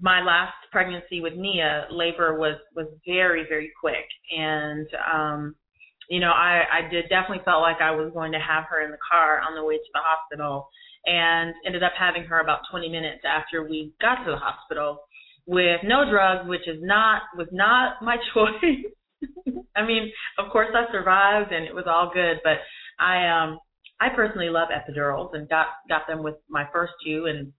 Speaker 1: my last pregnancy with Nia, labor was was very very quick, and um you know I I did definitely felt like I was going to have her in the car on the way to the hospital, and ended up having her about 20 minutes after we got to the hospital with no drugs, which is not was not my <laughs> choice. I mean, of course I survived and it was all good, but I um I personally love epidurals and got got them with my first two and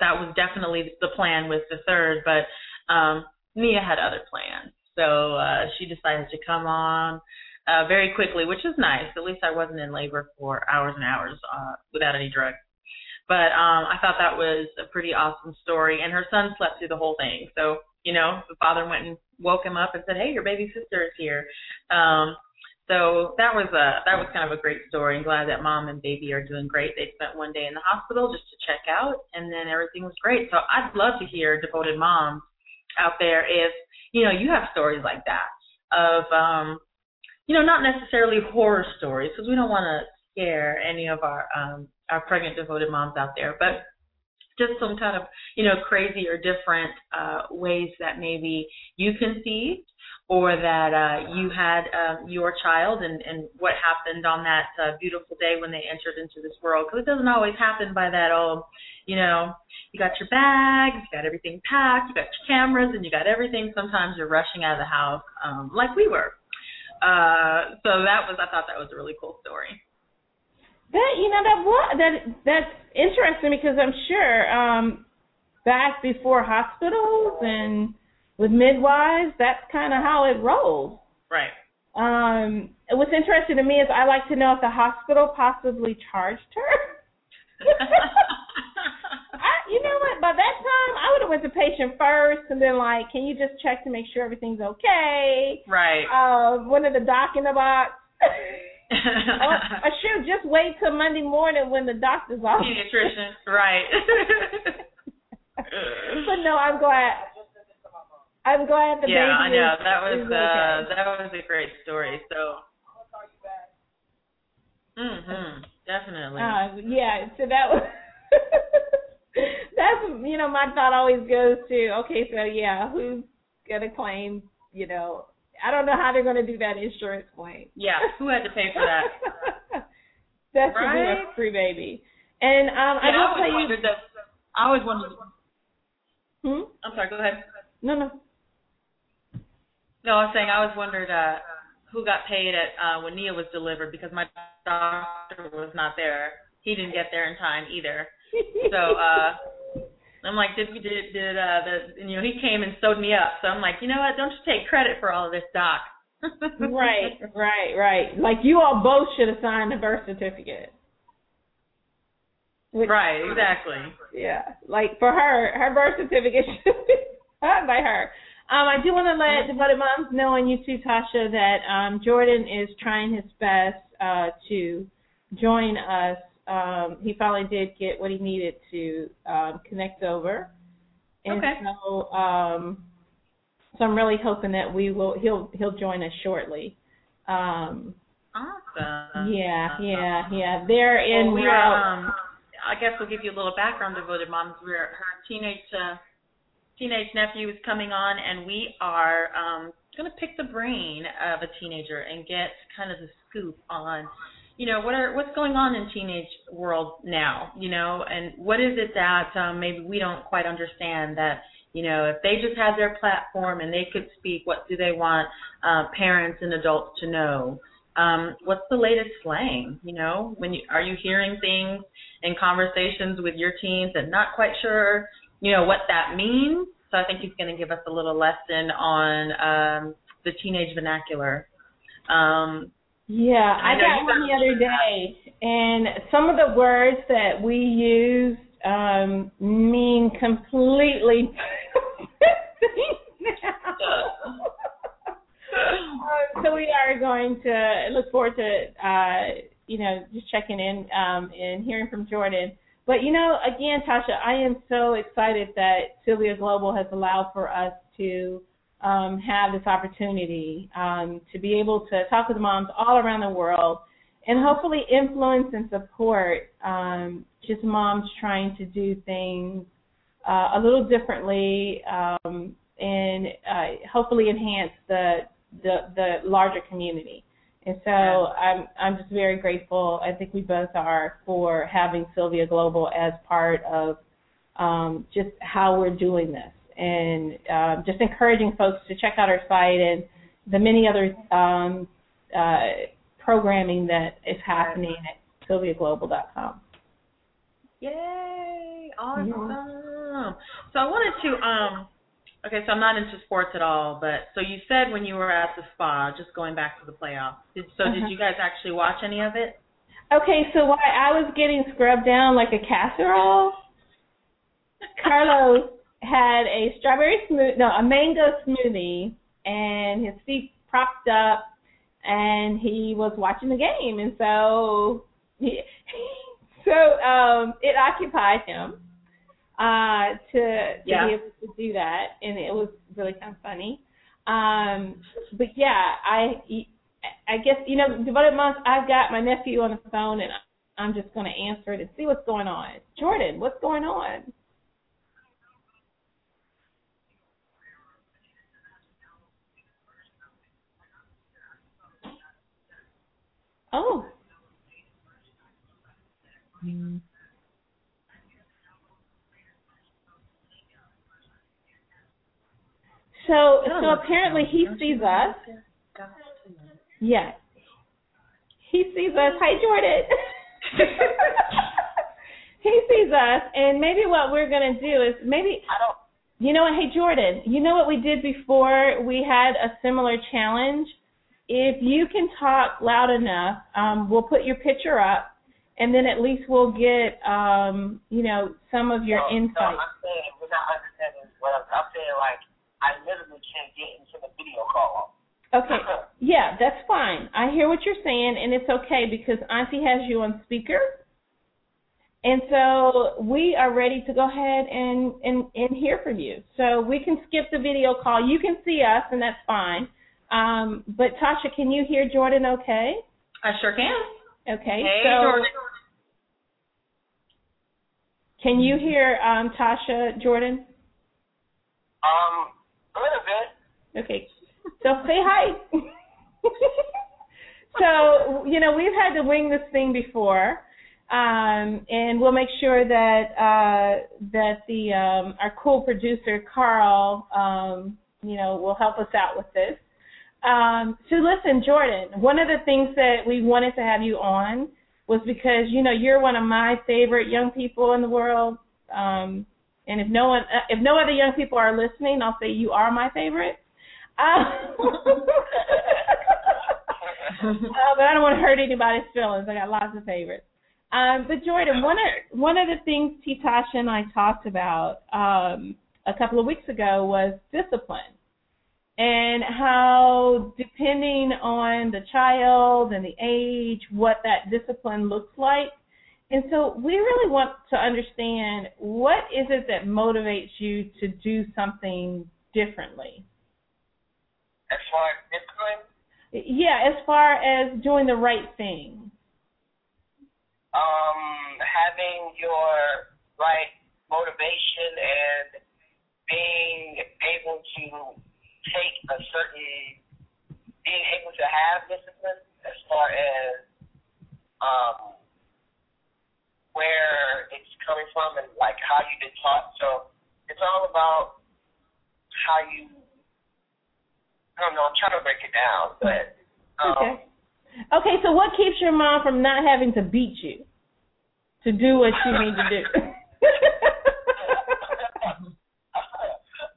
Speaker 1: that was definitely the plan with the third, but um Nia had other plans. So uh she decided to come on uh very quickly, which is nice. At least I wasn't in labor for hours and hours uh without any drugs. But um I thought that was a pretty awesome story and her son slept through the whole thing. So, you know, the father went and woke him up and said, "Hey, your baby sister is here." Um so that was a that was kind of a great story. I'm glad that mom and baby are doing great. They spent one day in the hospital just to check out, and then everything was great. So I'd love to hear devoted moms out there if you know you have stories like that of um, you know not necessarily horror stories because we don't want to scare any of our um, our pregnant devoted moms out there, but just some kind of you know crazy or different uh, ways that maybe you conceived or that uh, you had uh, your child and, and what happened on that uh, beautiful day when they entered into this world. Because it doesn't always happen by that, oh, you know, you got your bags, you got everything packed, you got your cameras, and you got everything. Sometimes you're rushing out of the house um, like we were. Uh, so that was, I thought that was a really cool story.
Speaker 2: That you know that what that that's interesting because I'm sure um, back before hospitals and with midwives, that's kind of how it rolls.
Speaker 1: Right.
Speaker 2: Um, what's interesting to me is I like to know if the hospital possibly charged her. <laughs> I, you know what? By that time, I would have went to Patient First, and then like, can you just check to make sure everything's okay?
Speaker 1: Right.
Speaker 2: Uh, one of the doc in the box. <laughs> oh, I should just wait till Monday morning when the doctor's off.
Speaker 1: Pediatrician, right. <laughs>
Speaker 2: but no, I'm glad. I'm glad the
Speaker 1: yeah,
Speaker 2: baby.
Speaker 1: I know
Speaker 2: is,
Speaker 1: that was uh,
Speaker 2: okay.
Speaker 1: that was a great story. So. Mhm. Definitely.
Speaker 2: Uh, yeah. So that was. <laughs> that's you know my thought always goes to okay so yeah who's gonna claim you know I don't know how they're gonna do that insurance claim.
Speaker 1: yeah. Who had to pay for that? <laughs>
Speaker 2: that should
Speaker 1: Right?
Speaker 2: be a free baby. And um, I will
Speaker 1: I
Speaker 2: tell you.
Speaker 1: that. I always wondered.
Speaker 2: Hmm?
Speaker 1: I'm sorry. Go ahead.
Speaker 2: No, no.
Speaker 1: No, I was saying I always wondered uh, who got paid at uh, when Nia was delivered because my doctor was not there. He didn't get there in time either. So uh, I'm like, did did did uh, the you know he came and sewed me up. So I'm like, you know what? Don't you take credit for all of this, doc. <laughs>
Speaker 2: right, right, right. Like you all both should have signed the birth certificate. Which-
Speaker 1: Right. Exactly.
Speaker 2: Yeah. Like for her, her birth certificate <laughs> should be signed by her. Um, I do want to let devoted moms know and you too, Tasha, that um, Jordan is trying his best uh, to join us. Um, he finally did get what he needed to um, connect over, and
Speaker 1: Okay.
Speaker 2: so um, so I'm really hoping that we will he'll he'll join us shortly. Um,
Speaker 1: Awesome.
Speaker 2: yeah, yeah, yeah. They're in
Speaker 1: Well, we are, um, I guess we'll give you a little background, devoted moms. We're her teenage uh, teenage nephew is coming on, and we are um, going to pick the brain of a teenager and get kind of the scoop on, you know, what are what's going on in teenage world now, you know, and what is it that um, maybe we don't quite understand that. You know, if they just had their platform and they could speak, what do they want uh, parents and adults to know? um, what's the latest slang? You know, when you are you hearing things in conversations with your teens and not quite sure, you know, what that means? So I think he's going to give us a little lesson on um, the teenage vernacular. Um,
Speaker 2: Yeah, I, got one the other day, and some of the words that we use um, mean completely <laughs> now. Um, so we are going to look forward to uh, you know just checking in um, and hearing from Jordan. but you know, again, Tasha, I am so excited that Sylvia Global has allowed for us to um, have this opportunity um, to be able to talk with moms all around the world and hopefully influence and support um, just moms trying to do things uh, a little differently um, and uh, hopefully enhance the, the the larger community. And so I'm I'm just very grateful. I think we both are for having Sylvia Global as part of um, just how we're doing this, and uh, just encouraging folks to check out our site and the many other um, uh, programming that is happening at sylviaglobal.com.
Speaker 1: Yay! Awesome. So I wanted to um okay, so I'm not into sports at all, but so you said when you were at the spa, just going back to the playoffs. Did, so
Speaker 2: Uh-huh.
Speaker 1: did you guys actually watch any of it?
Speaker 2: Okay, so while I was getting scrubbed down like a casserole, <laughs> Carlos had a strawberry smooth no, a mango smoothie, and his feet propped up, and he was watching the game, and so he, <laughs> so um, it occupied him uh, to to
Speaker 1: Yeah.
Speaker 2: be able to do that, and it was really kind of funny. Um, but yeah, I I guess you know, devoted moms. I've got my nephew on the phone, and I'm just going to answer it and see what's going on. Jordan, what's going on? Oh. So so oh. apparently he sees us. Yeah. He sees us. Hi, Jordan. <laughs> he sees us, and maybe what we're gonna do is maybe I don't. You know what? Hey, Jordan. You know what we did before? We had a similar challenge. If you can talk loud enough, um, we'll put your picture up, and then at least we'll get, um, you know, some of your
Speaker 3: No,
Speaker 2: insight.
Speaker 3: No, I'm saying we're not understanding what I'm, I'm saying. Like I literally can't get into the video call.
Speaker 2: Okay. <laughs> Yeah, that's fine. I hear what you're saying, and it's okay because Auntie has you on speaker. And so we are ready to go ahead and, and, and hear from you. So we can skip the video call. You can see us, and that's fine. Um, but Tasha, can you hear Jordan okay?
Speaker 1: I sure can.
Speaker 2: Okay.
Speaker 1: Hey,
Speaker 2: so
Speaker 1: Jordan.
Speaker 2: can you hear um, Tasha, Jordan?
Speaker 3: Um, a little bit.
Speaker 2: Okay. So say hi. <laughs> so, you know, we've had to wing this thing before. Um, and we'll make sure that uh, that the um, our cool producer Carl, um, you know, will help us out with this. Um, so listen, Jordan, one of the things that we wanted to have you on was because you know you're one of my favorite young people in the world. Um, and if no one, uh, if no other young people are listening, I'll say you are my favorite. Uh, <laughs> uh, but I don't want to hurt anybody's feelings. I got lots of favorites. Um, but Jordan, one of one of the things Titasha and I talked about um, a couple of weeks ago was discipline, and how depending on the child and the age, what that discipline looks like. And so we really want to understand what is it that motivates you to do something differently.
Speaker 3: As far as discipline,
Speaker 2: Yeah, as far as doing the right thing.
Speaker 3: um, having your right motivation and being able to take a certain, being able to have discipline as far as um, where it's coming from and like how you've been taught. So it's all about how you. I don't know. I'm trying to break it down, but um,
Speaker 2: Okay. Okay, so what keeps your mom from not having to beat you to do what you need to do? <laughs>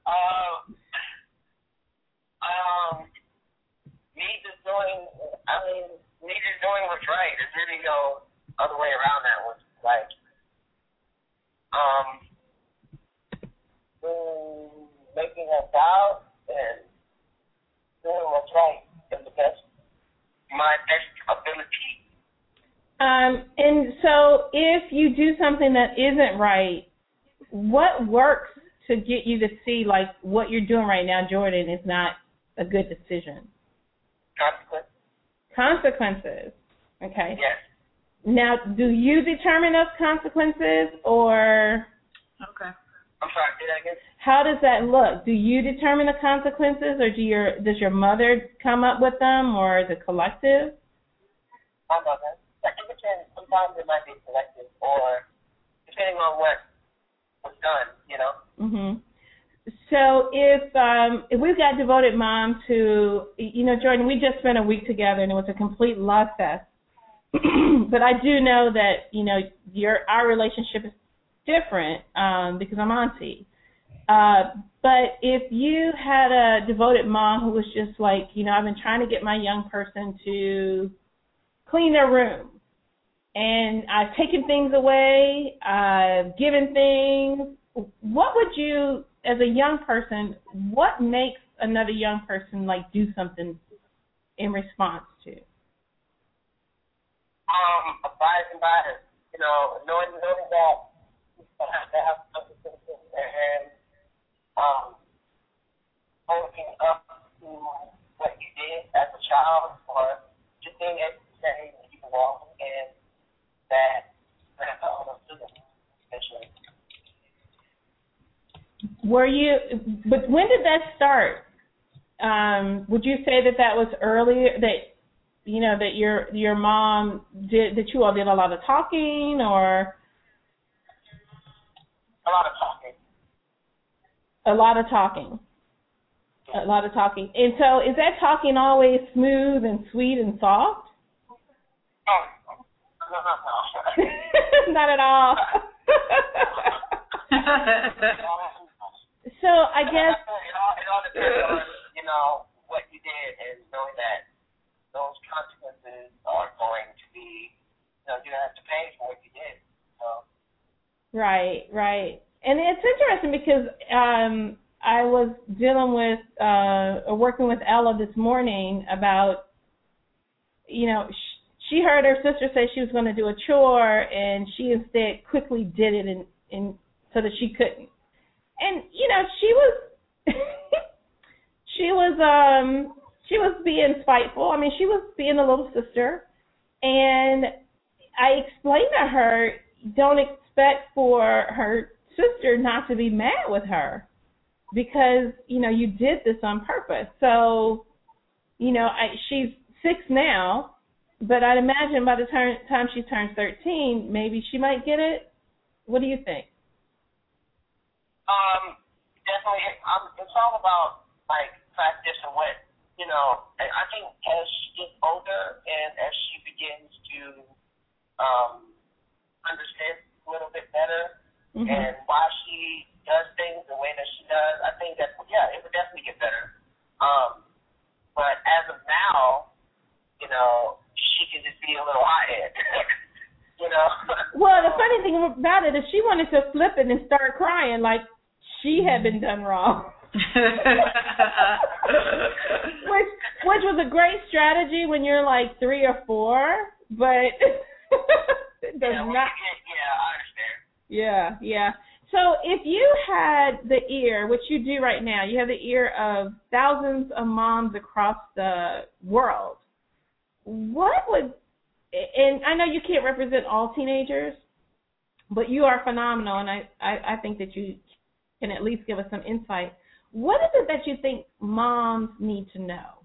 Speaker 3: um, um, me just doing, I mean, me just doing what's right. There's really no other way around that one. Like, um, making a vow and doing what's right in the best, my best ability.
Speaker 2: um, and so if you do something that isn't right, what works to get you to see like what you're doing right now, Jordan, is not a good decision?
Speaker 3: Consequence.
Speaker 2: Consequences. Okay.
Speaker 3: Yes.
Speaker 2: Now, do you determine those consequences, or
Speaker 1: Okay.
Speaker 3: I'm sorry. Say that again.
Speaker 2: how does that look? Do you determine the consequences, or do your does your mother come up with them, or the collective?
Speaker 3: I know that. I think it can. Sometimes it might be selective, or depending on what was done. You know.
Speaker 2: hmm So if um, if we've got devoted mom to you know Jordan, we just spent a week together and it was a complete love fest. <clears throat> but I do know that you know your our relationship is different um, because I'm auntie. Uh, but if you had a devoted mom who was just like you know I've been trying to get my young person to clean their room and I've taken things away, I've given things. What would you, as a young person, what makes another young person like do something in response to?
Speaker 3: Um, abiding by it. You know, knowing knowing that you have to have consequences and um, owning up to what you did as a child, or just being able to say you wrong and that that's all I'm doing, essentially.
Speaker 2: Were you, but when did that start? Um, would you say that that was earlier that you know that your your mom did that you all did a lot of talking or
Speaker 3: A lot of talking.
Speaker 2: a lot of talking? A lot of talking. And so is that talking always smooth and sweet and soft?
Speaker 3: Oh, no, no, no. <laughs>
Speaker 2: Not at all. <laughs> <laughs> so I guess
Speaker 3: it all it all depends on you know what you did and knowing that those consequences are going to be you know you have to pay for what you did. So
Speaker 2: right, right. And it's interesting because um I was dealing with uh or working with Ella this morning about you know sh- she heard her sister say she was going to do a chore and she instead quickly did it and and so that she couldn't. And you know, she was <laughs> she was um she was being spiteful. I mean, she was being a little sister. And I explained to her, don't expect for her sister not to be mad with her because, you know, you did this on purpose. So, you know, I she's 6 now, but I'd imagine by the turn, time she turns 13, maybe she might get it. What do you think?
Speaker 3: Um definitely um it's all about like practice and what you know I, I think as she gets older and as she begins to um understand a little bit better
Speaker 2: Mhm.
Speaker 3: and why she does things the way that she does, I think that yeah, it would definitely get better. Um, but as of now, you know, she can just be a little hothead. <laughs> you know.
Speaker 2: Well, the funny thing about it is she wanted to flip it and start crying like she had been done wrong. <laughs> which which was a great strategy when you're like three or four, but <laughs> it does
Speaker 3: yeah,
Speaker 2: not.
Speaker 3: yeah, I understand.
Speaker 2: Yeah, yeah. So if you had the ear, which you do right now, you have the ear of thousands of moms across the world. What would and I know you can't represent all teenagers, but you are phenomenal, and I, I, I think that you can at least give us some insight. What is it that you think moms need to know?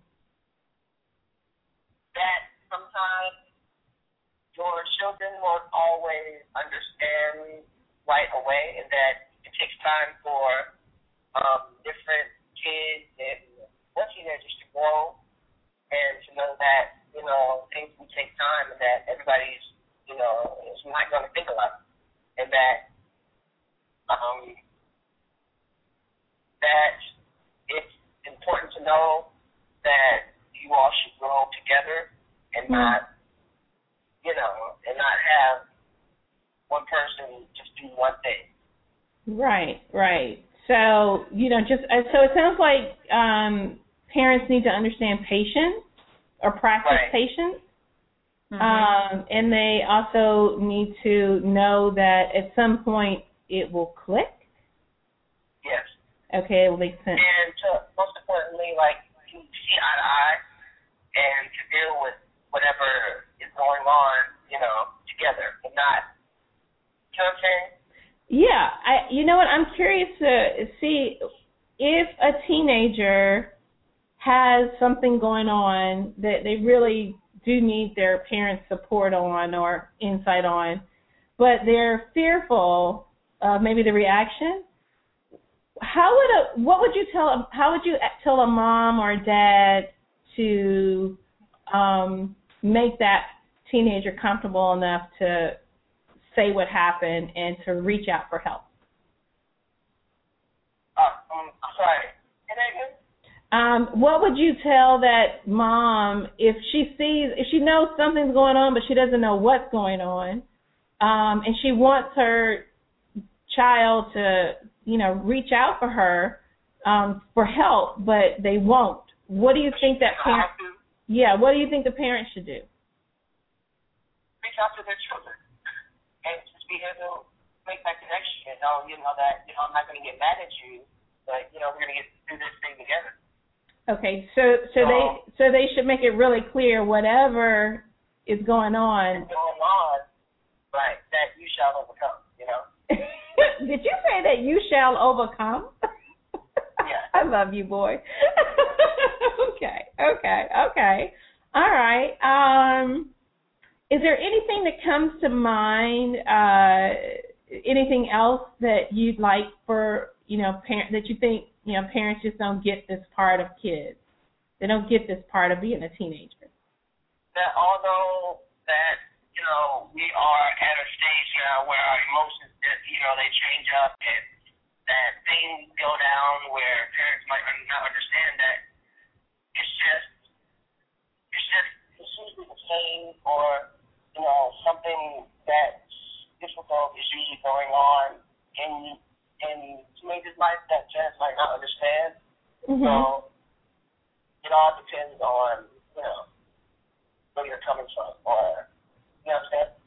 Speaker 3: that sometimes your children won't always understand right away, and that it takes time for um, different kids and or teenagers to grow and to know that you know things will take time, and that everybody's you know is not going to think alike, and that um, that it's important to know that you all should grow together and
Speaker 2: Mhm.
Speaker 3: not, you know, and not have one person just do one thing.
Speaker 2: Right, right. So you know, just uh, so it sounds like um, parents need to understand patience or practice
Speaker 3: Right.
Speaker 2: patience.
Speaker 1: Mhm.
Speaker 2: Um, and they also need to know that at some point it will click. Okay, it will make sense.
Speaker 3: And to, most importantly, like to see eye to eye and to deal with whatever is going on, you know, together and not, you know what I'm saying?
Speaker 2: Yeah, I. You know what? I'm curious to see if a teenager has something going on that they really do need their parents' support on or insight on, but they're fearful of maybe the reaction. How would a what would you tell how would you tell a mom or a dad to um, make that teenager comfortable enough to say what happened and to reach out for help?
Speaker 3: Uh, um, I'm sorry. Say that again?
Speaker 2: Um, what would you tell that mom if she sees if she knows something's going on but she doesn't know what's going on, um, and she wants her child to you know reach out for her um, for help, but they won't. What do you think that parent? Yeah, what do you think the parents should do?
Speaker 3: reach out to their children and just be able to make that connection and know, you know, that, you know, I'm not going to get mad at you, but, you know, we're going to get through this thing together.
Speaker 2: Okay, so so they so they should make it really clear whatever is going on.
Speaker 3: What's going on, right, that you shall overcome, you know? <laughs> <laughs>
Speaker 2: Did you say that you shall overcome? <laughs> I love you, boy. <laughs> okay, okay, okay. All right. Um, is there anything that comes to mind? Uh, anything else that you'd like for you know parent that you think you know parents just don't get this part of kids? They don't get this part of being a teenager.
Speaker 3: That although that, you know, we are at a stage now where our emotions, you know, they change up and that things go down where parents might not understand that it's just, it's just, it's usually the same or, you know, something that's difficult is usually going on in, in teenagers' life that parents might not understand.
Speaker 2: Mm-hmm.
Speaker 3: So it all depends on, you know, where you're coming from or, you know what I'm saying?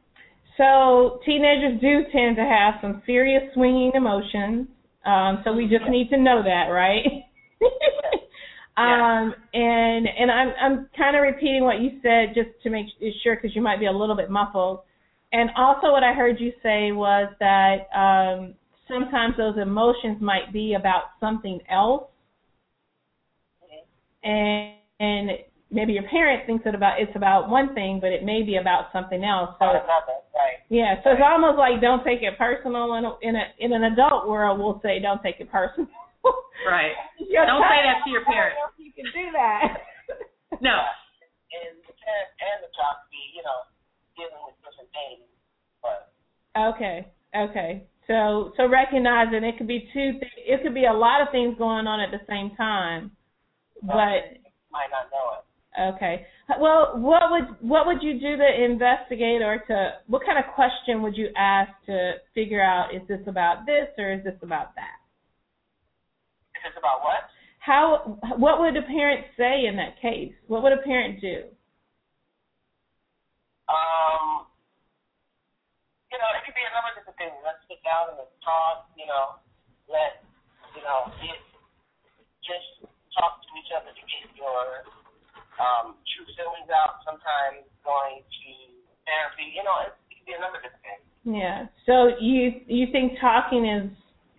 Speaker 2: So teenagers do tend to have some serious swinging emotions. Um, so we just need to know that, right? <laughs> um, and and I'm I'm kind of repeating what you said just to make sure because you might be a little bit muffled. And also, what I heard you say was that um, sometimes those emotions might be about something else, and, and maybe your parent thinks it about it's about one thing, but it may be about something else. So
Speaker 3: another, right?
Speaker 2: yeah, so it's almost like don't take it personal. In a, in a in an adult world, we'll say don't take it personal.
Speaker 1: Right. <laughs>
Speaker 2: Your
Speaker 1: Don't say that to your parents.
Speaker 2: I know You can do that. <laughs>
Speaker 1: No.
Speaker 3: And the parent and the child be, you know, dealing with different things. But
Speaker 2: Okay. Okay. So so recognizing it could be two. Th- it could be a lot of things going on at the same time. But
Speaker 3: might not know it.
Speaker 2: Okay. Well, what would what would you do to investigate or to what kind of question would you ask to figure out is this about this or is this about that?
Speaker 3: If it's about what?
Speaker 2: How what would a parent say in that case? What would a parent do?
Speaker 3: Um, you know, it could be a number of different things. Let's sit down and let's talk. You know, let you know, get just talk to each other to get your um, true feelings out. Sometimes going to therapy. You know, it, it could be a number of different things.
Speaker 2: Yeah. So you you think talking is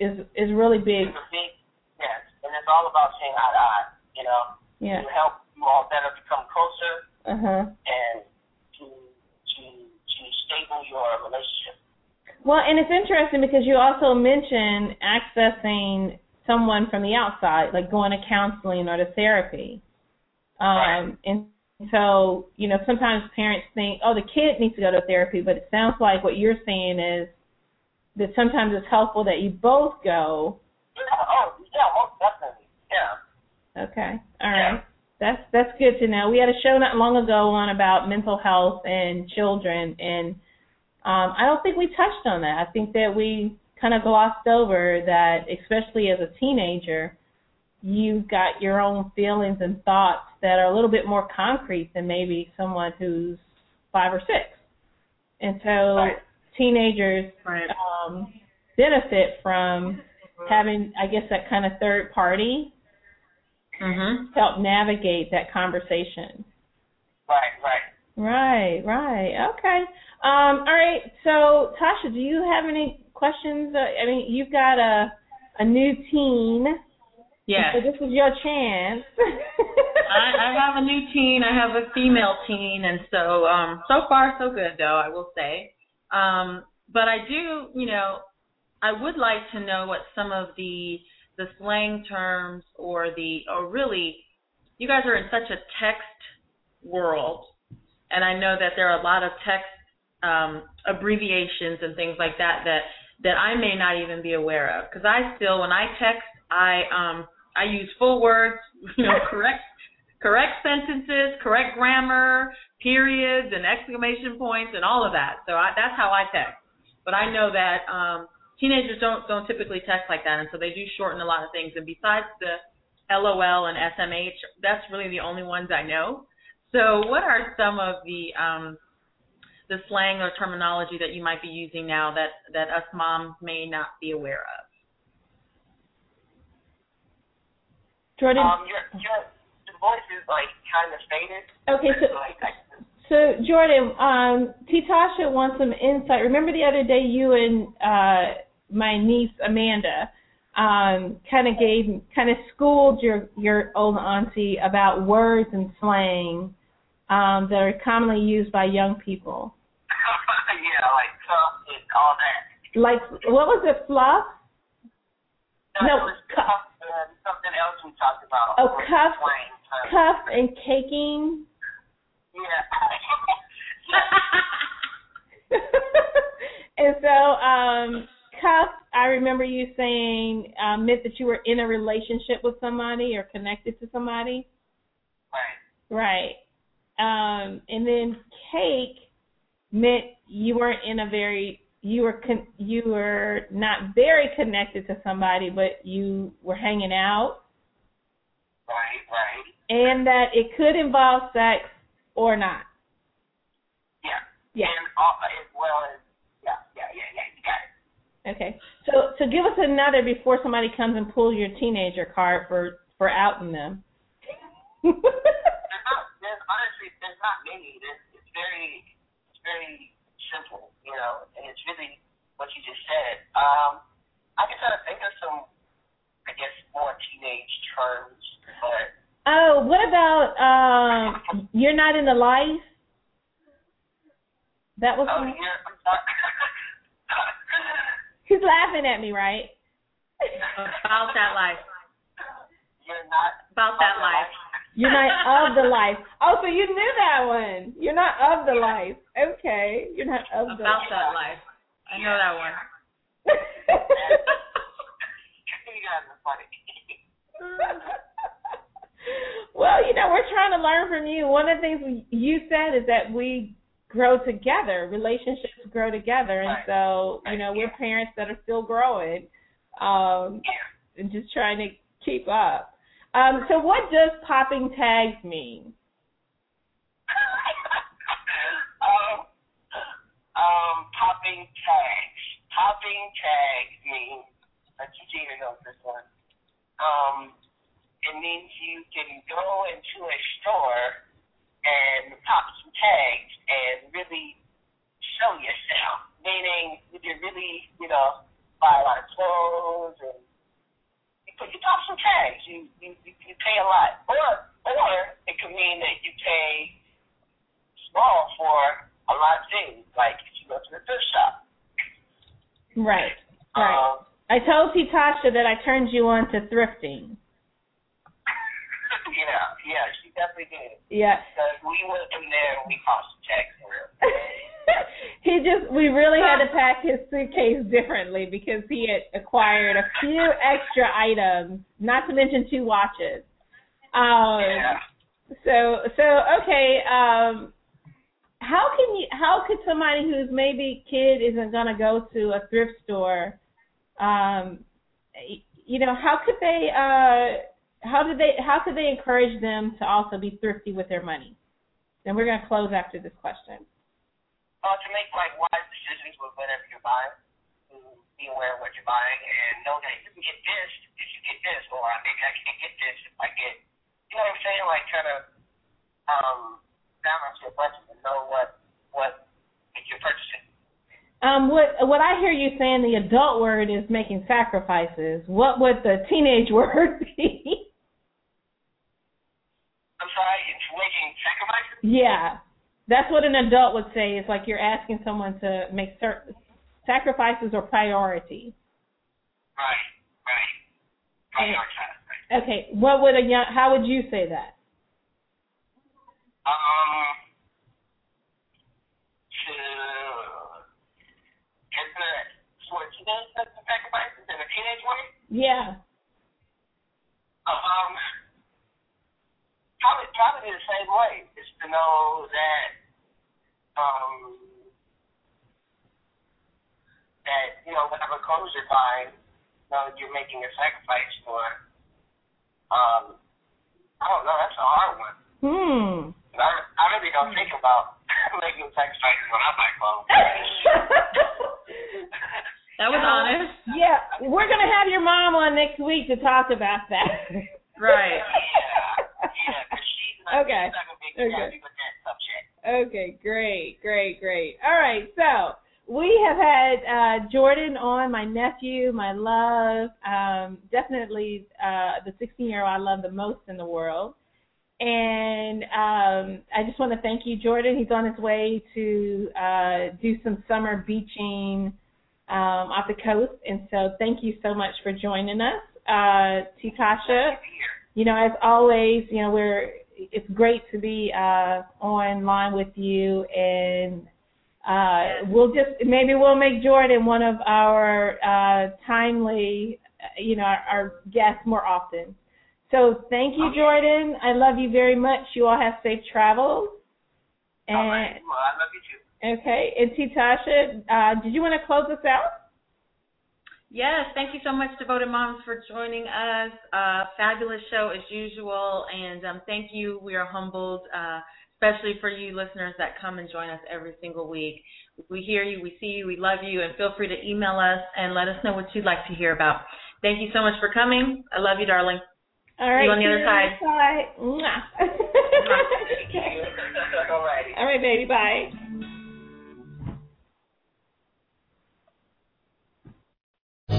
Speaker 2: is is really big?
Speaker 3: It's a big yes, and it's all about saying eye to eye. You know,
Speaker 2: Yeah.
Speaker 3: to help you all better become closer
Speaker 2: Uh huh.
Speaker 3: and to to to stable your relationship.
Speaker 2: Well, and it's interesting because you also mentioned accessing someone from the outside, like going to counseling or to therapy. Um, and so, you know, sometimes parents think, oh, the kid needs to go to therapy, but it sounds like what you're saying is that sometimes it's helpful that you both go.
Speaker 3: Yeah, oh yeah, most definitely. Yeah.
Speaker 2: Okay, all right. That's that's good to know. We had a show not long ago on about mental health and children, and um, I don't think we touched on that. I think that we kind of glossed over that, especially as a teenager, you've got your own feelings and thoughts that are a little bit more concrete than maybe someone who's five or six, and so
Speaker 1: Right.
Speaker 2: teenagers
Speaker 1: Right.
Speaker 2: um, benefit from having, I guess, that kind of third party
Speaker 1: Mhm.
Speaker 2: help navigate that conversation.
Speaker 3: Right, right.
Speaker 2: Right, right. Okay. Um, all right. So, Tasha, do you have any questions? Uh, I mean, you've got a a new teen.
Speaker 1: Yes.
Speaker 2: So this is your chance. <laughs>
Speaker 1: I, I have a new teen. I have a female teen, and so um, so far so good though I will say. Um, but I do, you know, I would like to know what some of the the slang terms or the or really, you guys are in such a text world, and I know that there are a lot of text um, abbreviations and things like that that that I may not even be aware of because I still when I text I um I use full words, <laughs> you know, <laughs> correct correct sentences, correct grammar, periods and exclamation points and all of that. So I, that's how I text. But I know that um teenagers don't don't typically text like that and so they do shorten a lot of things and besides the LOL and SMH, that's really the only ones I know. So what are some of the um the slang or terminology that you might be using now that that us moms may not be aware of?
Speaker 2: Jordan.
Speaker 3: Um, your your the voice is like kind of faded.
Speaker 2: Okay, so <laughs>
Speaker 3: like, I,
Speaker 2: so Jordan, um, T. Tasha wants some insight. Remember the other day you and uh, my niece Amanda um, kind of gave, kind of schooled your your old auntie about words and slang um, that are commonly used by young people. <laughs>
Speaker 3: yeah, like tough and all that.
Speaker 2: Like what was it, fluff? No,
Speaker 3: it was tough and something else we talked about.
Speaker 2: Oh, cuff, cuff and caking.
Speaker 3: Yeah. <laughs>
Speaker 2: and so, um, cuff, I remember you saying um, meant that you were in a relationship with somebody or connected to somebody.
Speaker 3: right.
Speaker 2: Right. Um, and then cake meant you weren't in a very you were con- you were not very connected to somebody, but you were hanging out,
Speaker 3: Right, right.
Speaker 2: and that it could involve sex or not.
Speaker 3: Yeah.
Speaker 2: Yeah.
Speaker 3: And all, as well as yeah, yeah, yeah, yeah. You got it.
Speaker 2: Okay. So so give us another before somebody comes and pulls your teenager card for for outing them.
Speaker 3: There's not. There's honestly. There's not many. There's, it's very. It's very simple, you know, and it's really what you just said. Um, I can try to think of some, I guess, more teenage terms, but
Speaker 2: oh, what about um you're not in the life? That was
Speaker 3: oh, yeah, I'm sorry. <laughs>
Speaker 2: he's laughing at me, right?
Speaker 1: About that life.
Speaker 3: You're not
Speaker 1: About that life.
Speaker 2: You're not of the <laughs> life. Oh, so you knew that one. You're not of the life. Okay. You're not of the
Speaker 1: About
Speaker 2: life.
Speaker 1: that life. I know that one. <laughs>
Speaker 3: you guys are funny. <laughs>
Speaker 2: well, you know, we're trying to learn from you. One of the things you said is that we grow together. Relationships grow together, and so you know we're parents that are still growing, um, and just trying to keep up. Um, so, what does popping tags mean? <laughs>
Speaker 3: um, um, popping tags. Popping tags means, a teacher knows this one. Um, it means you can go into a store and pop some tags and really show yourself. Meaning, you can really, you know, buy a lot of clothes and you put you pop some tags. You you you, you pay a lot, or or it could mean that you pay small for a lot of things, like if you go to the thrift shop.
Speaker 2: Right. Right.
Speaker 3: Um,
Speaker 2: I told Titasha that I turned you on to thrifting. <laughs>
Speaker 3: yeah, yeah, she definitely did.
Speaker 2: Yeah.
Speaker 3: Because we went in there and we popped some tags for real. <laughs> <laughs>
Speaker 2: he just we really had to <laughs> pack his suitcase differently because he had acquired a few extra items, not to mention two watches. Um
Speaker 3: Yeah.
Speaker 2: so so okay, um how can you how could somebody who's maybe kid isn't gonna go to a thrift store um you know, how could they uh how did they how could they encourage them to also be thrifty with their money? And we're gonna close after this question.
Speaker 3: Uh, to make like wise decisions with whatever you're buying. To be aware of what you're buying and know that if you can get this if you get this, or maybe I can't get this if I get, you know what I'm saying? Like kind of um, balance your budget and know what what you're purchasing.
Speaker 2: Um, what what I hear you saying, the adult word is making sacrifices. What would the teenage <laughs> word be?
Speaker 3: I'm sorry, it's making sacrifices.
Speaker 2: Yeah, that's what an adult would say. It's like you're asking someone to make certain sacrifices or priority.
Speaker 3: Right, right. Prioritize.
Speaker 2: Okay, what would a young? How would you say that?
Speaker 3: Um, to get the of teenage sacrifices in a teenage way.
Speaker 2: Yeah.
Speaker 3: Um, probably probably the same way. Is to know that um that you know whatever clothes you're buying, you know you're making a sacrifice for. Um, I don't know. That's a hard one.
Speaker 2: Hmm.
Speaker 3: I, I really don't think about <laughs> making sacrifices when I buy clothes. <laughs>
Speaker 1: That was honest.
Speaker 2: yeah, we're gonna have your mom on next week to talk about that.
Speaker 1: Right.
Speaker 3: yeah, yeah, 'cause she's not,
Speaker 2: Okay.
Speaker 3: she's not gonna be
Speaker 2: Okay.
Speaker 3: happy with that subject.
Speaker 2: Okay, great, great, great. All right, so we have had uh, Jordan on, my nephew, my love, um, definitely uh, the 16 year old I love the most in the world. And um, I just want to thank you, Jordan. He's on his way to uh, do some summer beaching um, off the coast. And so thank you so much for joining us. Uh, Tikasha, you know, as always, you know, we're it's great to be uh, online with you, and uh, we'll just maybe we'll make Jordan one of our uh, timely, uh, you know, our, our guests more often. So thank you, Jordan. I love you very much. You all have safe travels. And
Speaker 3: All right. Well, I love you too.
Speaker 2: okay, and Titasha, uh, did you want to close us out?
Speaker 1: Yes, thank you so much, Devoted Moms, for joining us. Uh, fabulous show as usual, and um, thank you. We are humbled, uh, especially for you listeners that come and join us every single week. We hear you, we see you, we love you, and feel free to email us and let us know what you'd like to hear about. Thank you so much for coming. I love you, darling.
Speaker 2: All right.
Speaker 1: you on the other
Speaker 2: side. Mwah.
Speaker 3: All righty.
Speaker 2: All right, baby. Bye.